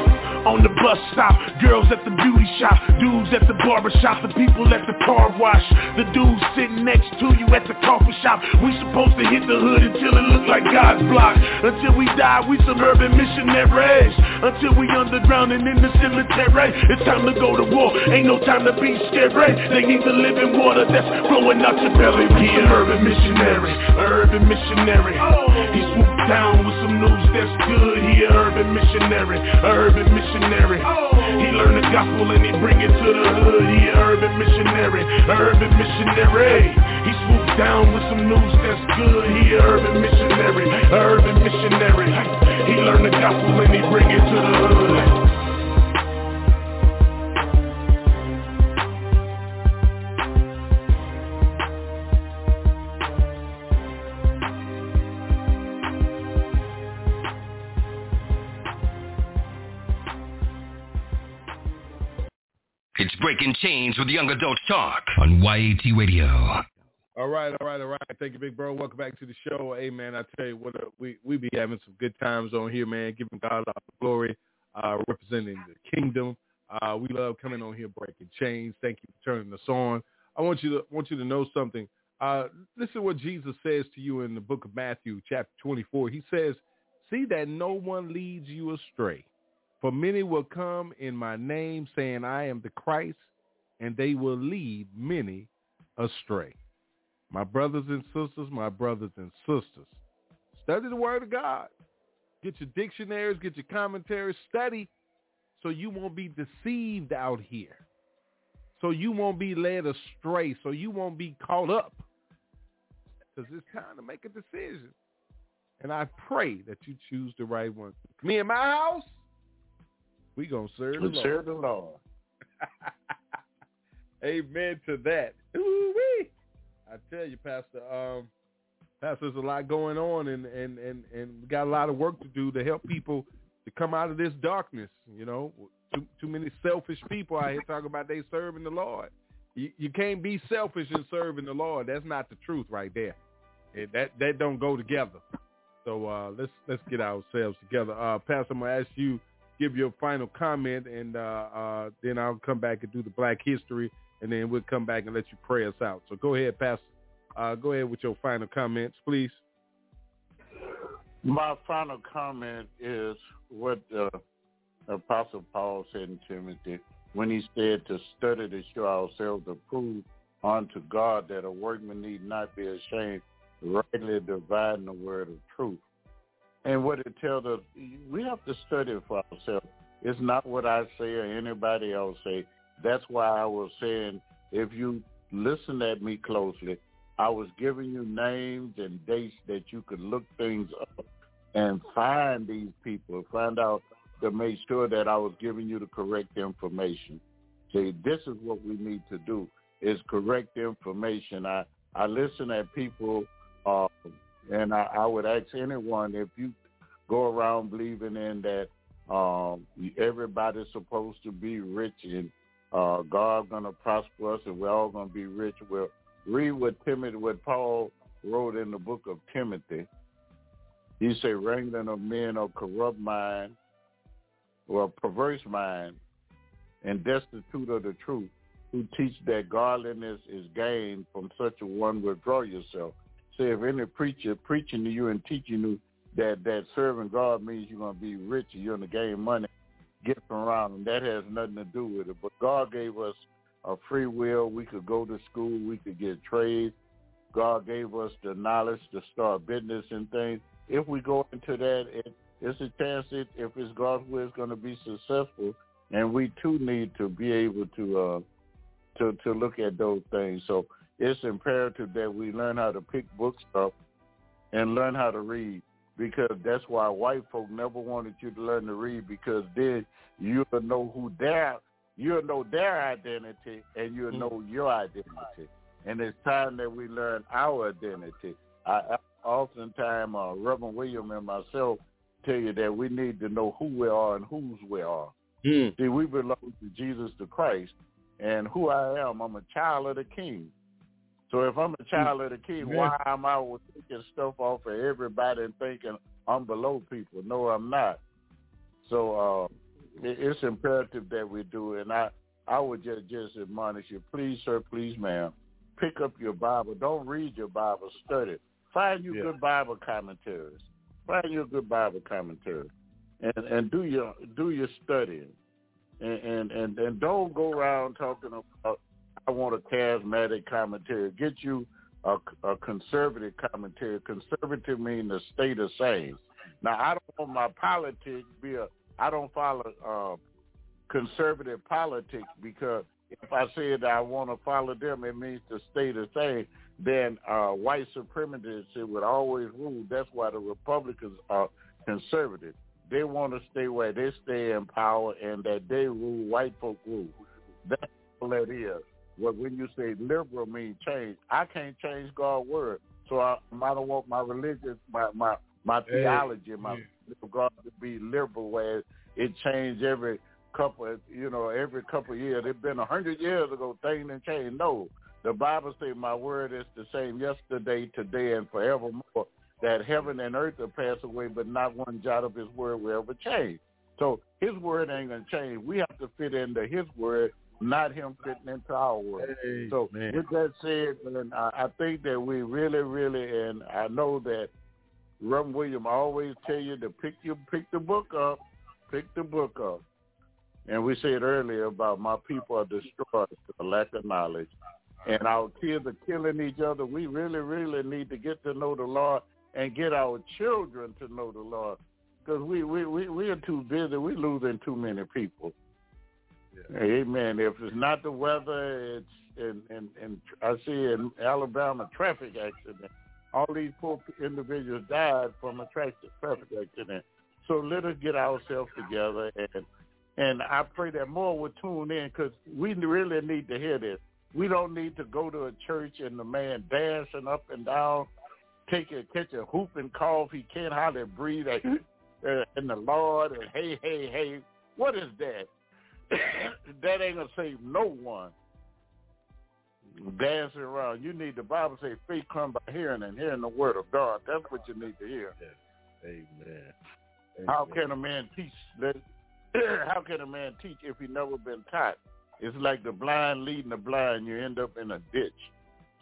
on the bus stop, girls at the beauty shop, dudes at the barber shop, the people at the car wash, the dudes sitting next to you at the coffee shop. We supposed to hit the hood until it look like God's block. Until we die, we suburban urban missionaries. Until we underground and in the cemetery. It's time to go to war. Ain't no time to be scary. They need the living water that's flowing out your belly. Be an urban missionary, urban missionary. He down with some news that's good. He a urban missionary, a urban missionary. He learned the gospel and he bring it to the hood. He a urban missionary, a urban missionary. He swooped down with some news that's good. He a urban missionary, a urban missionary. He learned the gospel and he bring it to the hood. Breaking Chains with Young Adults Talk on YAT Radio. All right, all right, all right. Thank you, big bro. Welcome back to the show. Hey, man, I tell you what, uh, we we be having some good times on here, man. Giving God all the glory, uh, representing the kingdom. Uh, we love coming on here, breaking chains. Thank you for turning us on. I want you to want you to know something. Uh, listen to what Jesus says to you in the book of Matthew, chapter 24. He says, "See that no one leads you astray." For many will come in my name saying, I am the Christ, and they will lead many astray. My brothers and sisters, my brothers and sisters, study the word of God. Get your dictionaries, get your commentaries, study so you won't be deceived out here. So you won't be led astray. So you won't be caught up. Because it's time to make a decision. And I pray that you choose the right one. Me and my house, we gonna serve the Lord. serve the Lord. Amen to that. Ooh-wee. I tell you, Pastor, um, Pastor, there's a lot going on, and and and and we got a lot of work to do to help people to come out of this darkness. You know, too too many selfish people out here talking about they serving the Lord. You, you can't be selfish and serving the Lord. That's not the truth, right there. It, that that don't go together. So uh, let's let's get ourselves together. Uh, Pastor, I'm gonna ask you give your final comment, and uh, uh, then I'll come back and do the Black History, and then we'll come back and let you pray us out. So go ahead, Pastor. Uh, go ahead with your final comments, please. My final comment is what uh, Apostle Paul said in Timothy when he said to study to show ourselves approved unto God that a workman need not be ashamed, rightly dividing the word of truth. And what it tells us, we have to study for ourselves. It's not what I say or anybody else say. That's why I was saying, if you listen at me closely, I was giving you names and dates that you could look things up and find these people, find out to make sure that I was giving you the correct information. See, this is what we need to do, is correct information. I, I listen at people, uh, and I, I would ask anyone if you go around believing in that um, everybody's supposed to be rich and uh, God going to prosper us and we're all going to be rich. Well, read what Timothy, what Paul wrote in the book of Timothy. He said, wrangling of men of corrupt mind or perverse mind and destitute of the truth, who teach that godliness is gained from such a one withdraw yourself. Say if any preacher preaching to you and teaching you that that serving God means you're to be rich and you're to gain money, get from around them. That has nothing to do with it. But God gave us a free will. We could go to school. We could get trades. God gave us the knowledge to start business and things. If we go into that, it, it's a chance that if it's God's will, it's going to be successful. And we too need to be able to uh, to to look at those things. So it's imperative that we learn how to pick books up and learn how to read because that's why white folk never wanted you to learn to read because then you'll know who their you'll know their identity and you'll know your identity. And it's time that we learn our identity. I, I oftentimes uh, Reverend William and myself tell you that we need to know who we are and whose we are. Mm. See, we belong to Jesus the Christ, and who I am, I'm a child of the King. So if I'm a child of the King, Yeah. why am I taking stuff off of everybody and thinking I'm below people? No, I'm not. So uh, it, it's imperative that we do it. And I, I would just just admonish you, please, sir, please, ma'am, pick up your Bible. Don't read your Bible, study. Find you Yeah. good Bible commentaries. Find you a good Bible commentary, and and do your do your studying, and and and, and don't go around talking about I want a charismatic commentary. Get you a, a conservative commentary. Conservative means the state of same. Now I don't want my politics be a. I don't follow uh, conservative politics because if I said I want to follow them, it means the state of same. Then uh, white supremacists would always rule. That's why the Republicans are conservative. They want to stay where they stay in power and that they rule, white folk rule. That's all that is. Well, when you say liberal means change, I can't change God's word. So I, I don't want my religion, my my my Hey, theology, my yeah. God to be liberal, where it changed every couple, you know, every couple of years. It's been a hundred years ago, things didn't change. No, the Bible says my word is the same yesterday, today, and forevermore. That heaven and earth will pass away, but not one jot of His word will ever change. So His word ain't gonna change. We have to fit into His word, not Him fitting into our world. Hey, So man. with that said, and I, I think that we really, really, and I know that Reverend William always tell you to pick your pick the book up, pick the book up. And we said earlier about my people are destroyed for lack of knowledge, and our kids are killing each other. We really, really need to get to know the Lord and get our children to know the Lord, because we we we we are too busy. We're losing too many people. Amen. If it's not the weather, it's and and and I see in Alabama traffic accident. All these poor individuals died from a traffic traffic accident. So let us get ourselves together and and I pray that more will tune in because we really need to hear this. We don't need to go to a church and the man dancing up and down, take a catch a whooping cough. He can't hardly breathe. Like, uh, and the Lord and hey hey hey, what is that? that ain't gonna save no one. Dancing around. You need the Bible say faith come by hearing and hearing the word of God. That's what you need to hear. Amen. How can a man teach? How can a man teach if he never been taught? It's like the blind leading the blind. You end up in a ditch.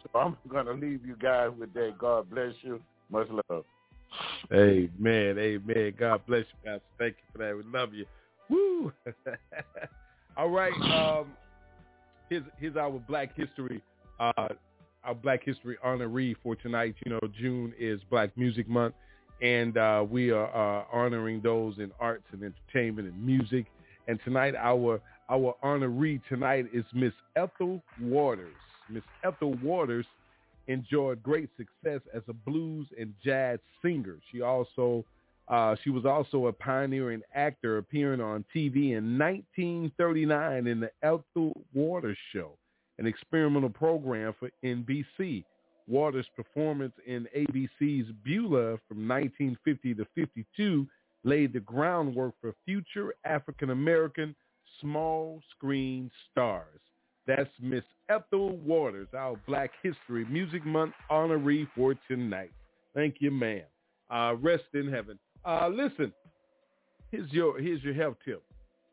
So I'm gonna leave you guys with that. God bless you. Much love. Amen. Amen. God bless you, guys. Thank you for that. We love you. Woo. All right. Um, here's here's our Black History, uh, our Black History honoree for tonight. You know, June is Black Music Month, and uh, we are uh, honoring those in arts and entertainment and music. And tonight, our our honoree tonight is Miss Ethel Waters. Miss Ethel Waters enjoyed great success as a blues and jazz singer. She also uh, she was also a pioneering actor, appearing on TV in 1939 in the Ethel Waters Show, an experimental program for NBC. Waters' performance in ABC's Beulah from 1950 to 52 laid the groundwork for future African American small screen stars. That's Miss Ethel Waters, our Black History Music Month honoree for tonight. Thank you, ma'am. Uh, rest in heaven. Uh, listen, here's your here's your health tip.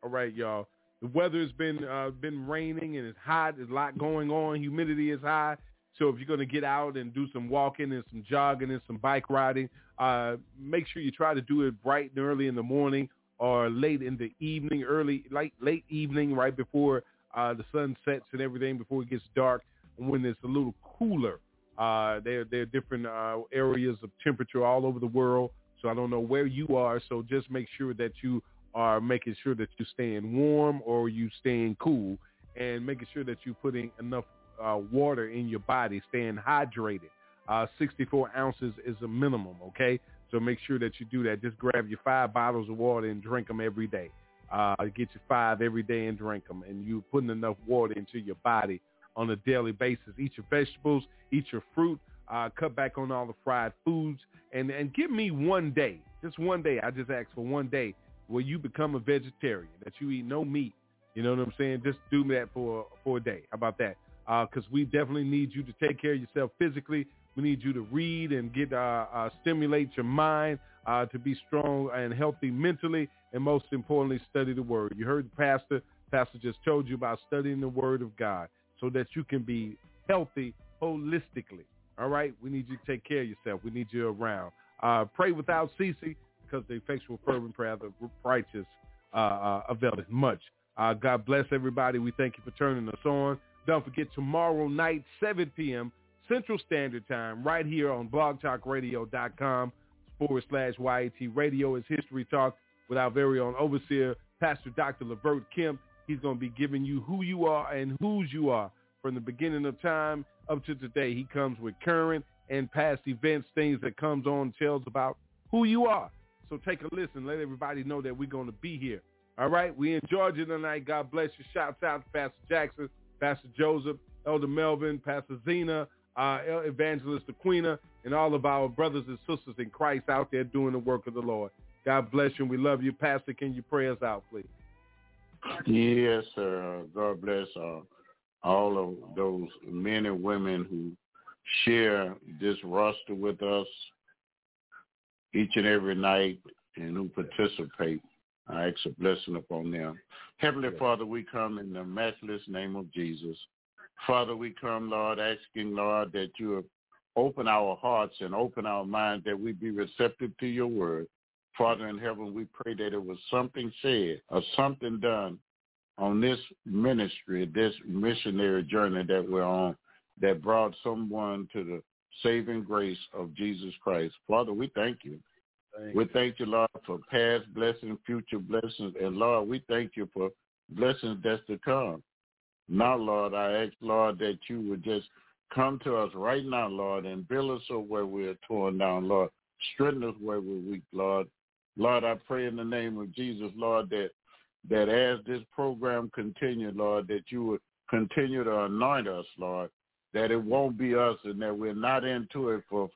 All right, y'all. The weather's been uh, been raining and it's hot. There's a lot going on. Humidity is high. So if you're going to get out and do some walking and some jogging and some bike riding, uh, make sure you try to do it bright and early in the morning or late in the evening, early late late evening, right before uh, the sun sets and everything, before it gets dark, when it's a little cooler. Uh, there there are different uh, areas of temperature all over the world. So I don't know where you are. So just make sure that you are making sure that you're staying warm or you staying cool, and making sure that you're putting enough uh, water in your body, staying hydrated. Uh, 64 ounces is a minimum, okay? So make sure that you do that. Just grab your five bottles of water and drink them every day. Uh, get your five every day and drink them. And you're putting enough water into your body on a daily basis. Eat your vegetables, eat your fruit, uh, cut back on all the fried foods, and, and give me one day, just one day. I just ask for one day where you become a vegetarian, that you eat no meat. You know what I'm saying? Just do that for for a day. How about that? Because we definitely need you to take care of yourself physically. We need you to read and get uh, uh, stimulate your mind uh, to be strong and healthy mentally, and most importantly, study the Word. You heard the pastor. Pastor just told you about studying the Word of God so that you can be healthy holistically. All right, we need you to take care of yourself. We need you around. Uh, pray without ceasing, because the effectual fervent prayer of the righteous uh, uh, availeth much. Uh, God bless everybody. We thank you for turning us on. Don't forget tomorrow night, 7 p.m., Central Standard Time right here on blogtalkradio.com forward slash YAT Radio is History Talk with our very own overseer, Pastor Dr. Levert Kemp. He's going to be giving you who you are and whose you are from the beginning of time up to today. He comes with current and past events, things that comes on, tells about who you are. So take a listen. Let everybody know that we're going to be here. All right. We in Georgia tonight. God bless you. Shouts out to Pastor Jackson, Pastor Joseph, Elder Melvin, Pastor Zena, uh, Evangelist Aquina, and all of our brothers and sisters in Christ out there doing the work of the Lord. God bless you. And we love you. Pastor, can you pray us out, please? Yes, sir. God bless uh, all of those men and women who share this roster with us each and every night and who participate. I ask a blessing upon them. Heavenly Father, we come in the matchless name of Jesus. Father, we come, Lord, asking, Lord, that you open our hearts and open our minds that we be receptive to your word. Father in heaven, we pray that it was something said or something done on this ministry, this missionary journey that we're on that brought someone to the saving grace of Jesus Christ. Father, we thank you. Thank we thank you, Lord, for past blessings, future blessings, and Lord, we thank you for blessings that's to come. Now, Lord, I ask, Lord, that you would just come to us right now, Lord, and build us up where we're torn down, Lord. Strengthen us where we're weak, Lord. Lord, I pray in the name of Jesus, Lord, that that as this program continues, Lord, that you would continue to anoint us, Lord, that it won't be us and that we're not into it for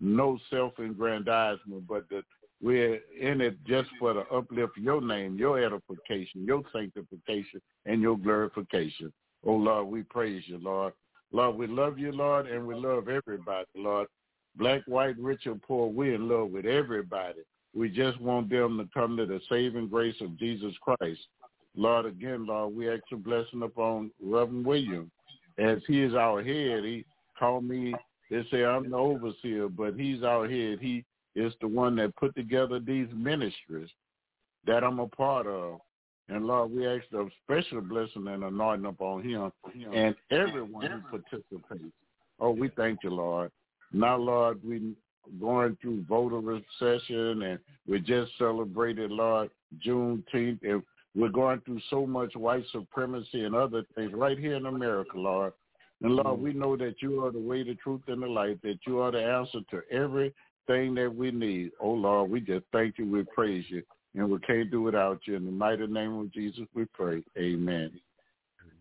no self-aggrandizement, but that we're in it just for the uplift your name, your edification, your sanctification, and your glorification. Oh, Lord, we praise you, Lord. Lord, we love you, Lord, and we love everybody, Lord. Black, white, rich, or poor, we're in love with everybody. We just want them to come to the saving grace of Jesus Christ. Lord, again, Lord, we ask a blessing upon Reverend William. As he is our head, he called me, they say I'm the overseer, but he's our head. He is the one that put together these ministries that I'm a part of. And Lord, we ask a special blessing and anointing upon him and everyone who participates. Oh, we thank you, Lord. Now, Lord, we going through voter recession and we just celebrated, Lord, Juneteenth. And we're going through so much white supremacy and other things right here in America, Lord. And Lord, we know that you are the way, the truth, and the light, that you are the answer to everything that we need. Oh, Lord, we just thank you. We praise you and we can't do without you. In the mighty name of Jesus, we pray. Amen.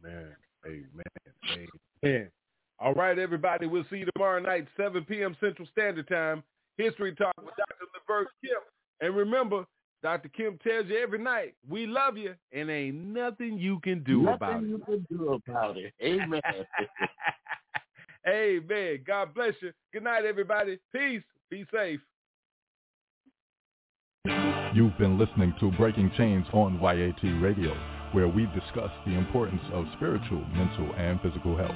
Amen. Amen. Amen. All right, everybody. We'll see you tomorrow night, 7 p.m. Central Standard Time. History Talk with Dr. Levert Kemp. And remember, Dr. Kemp tells you every night, we love you, and ain't nothing you can do nothing about you it. can do about it. Amen. Amen. God bless you. Good night, everybody. Peace. Be safe. You've been listening to Breaking Chains on YAT Radio, where we discuss the importance of spiritual, mental, and physical health.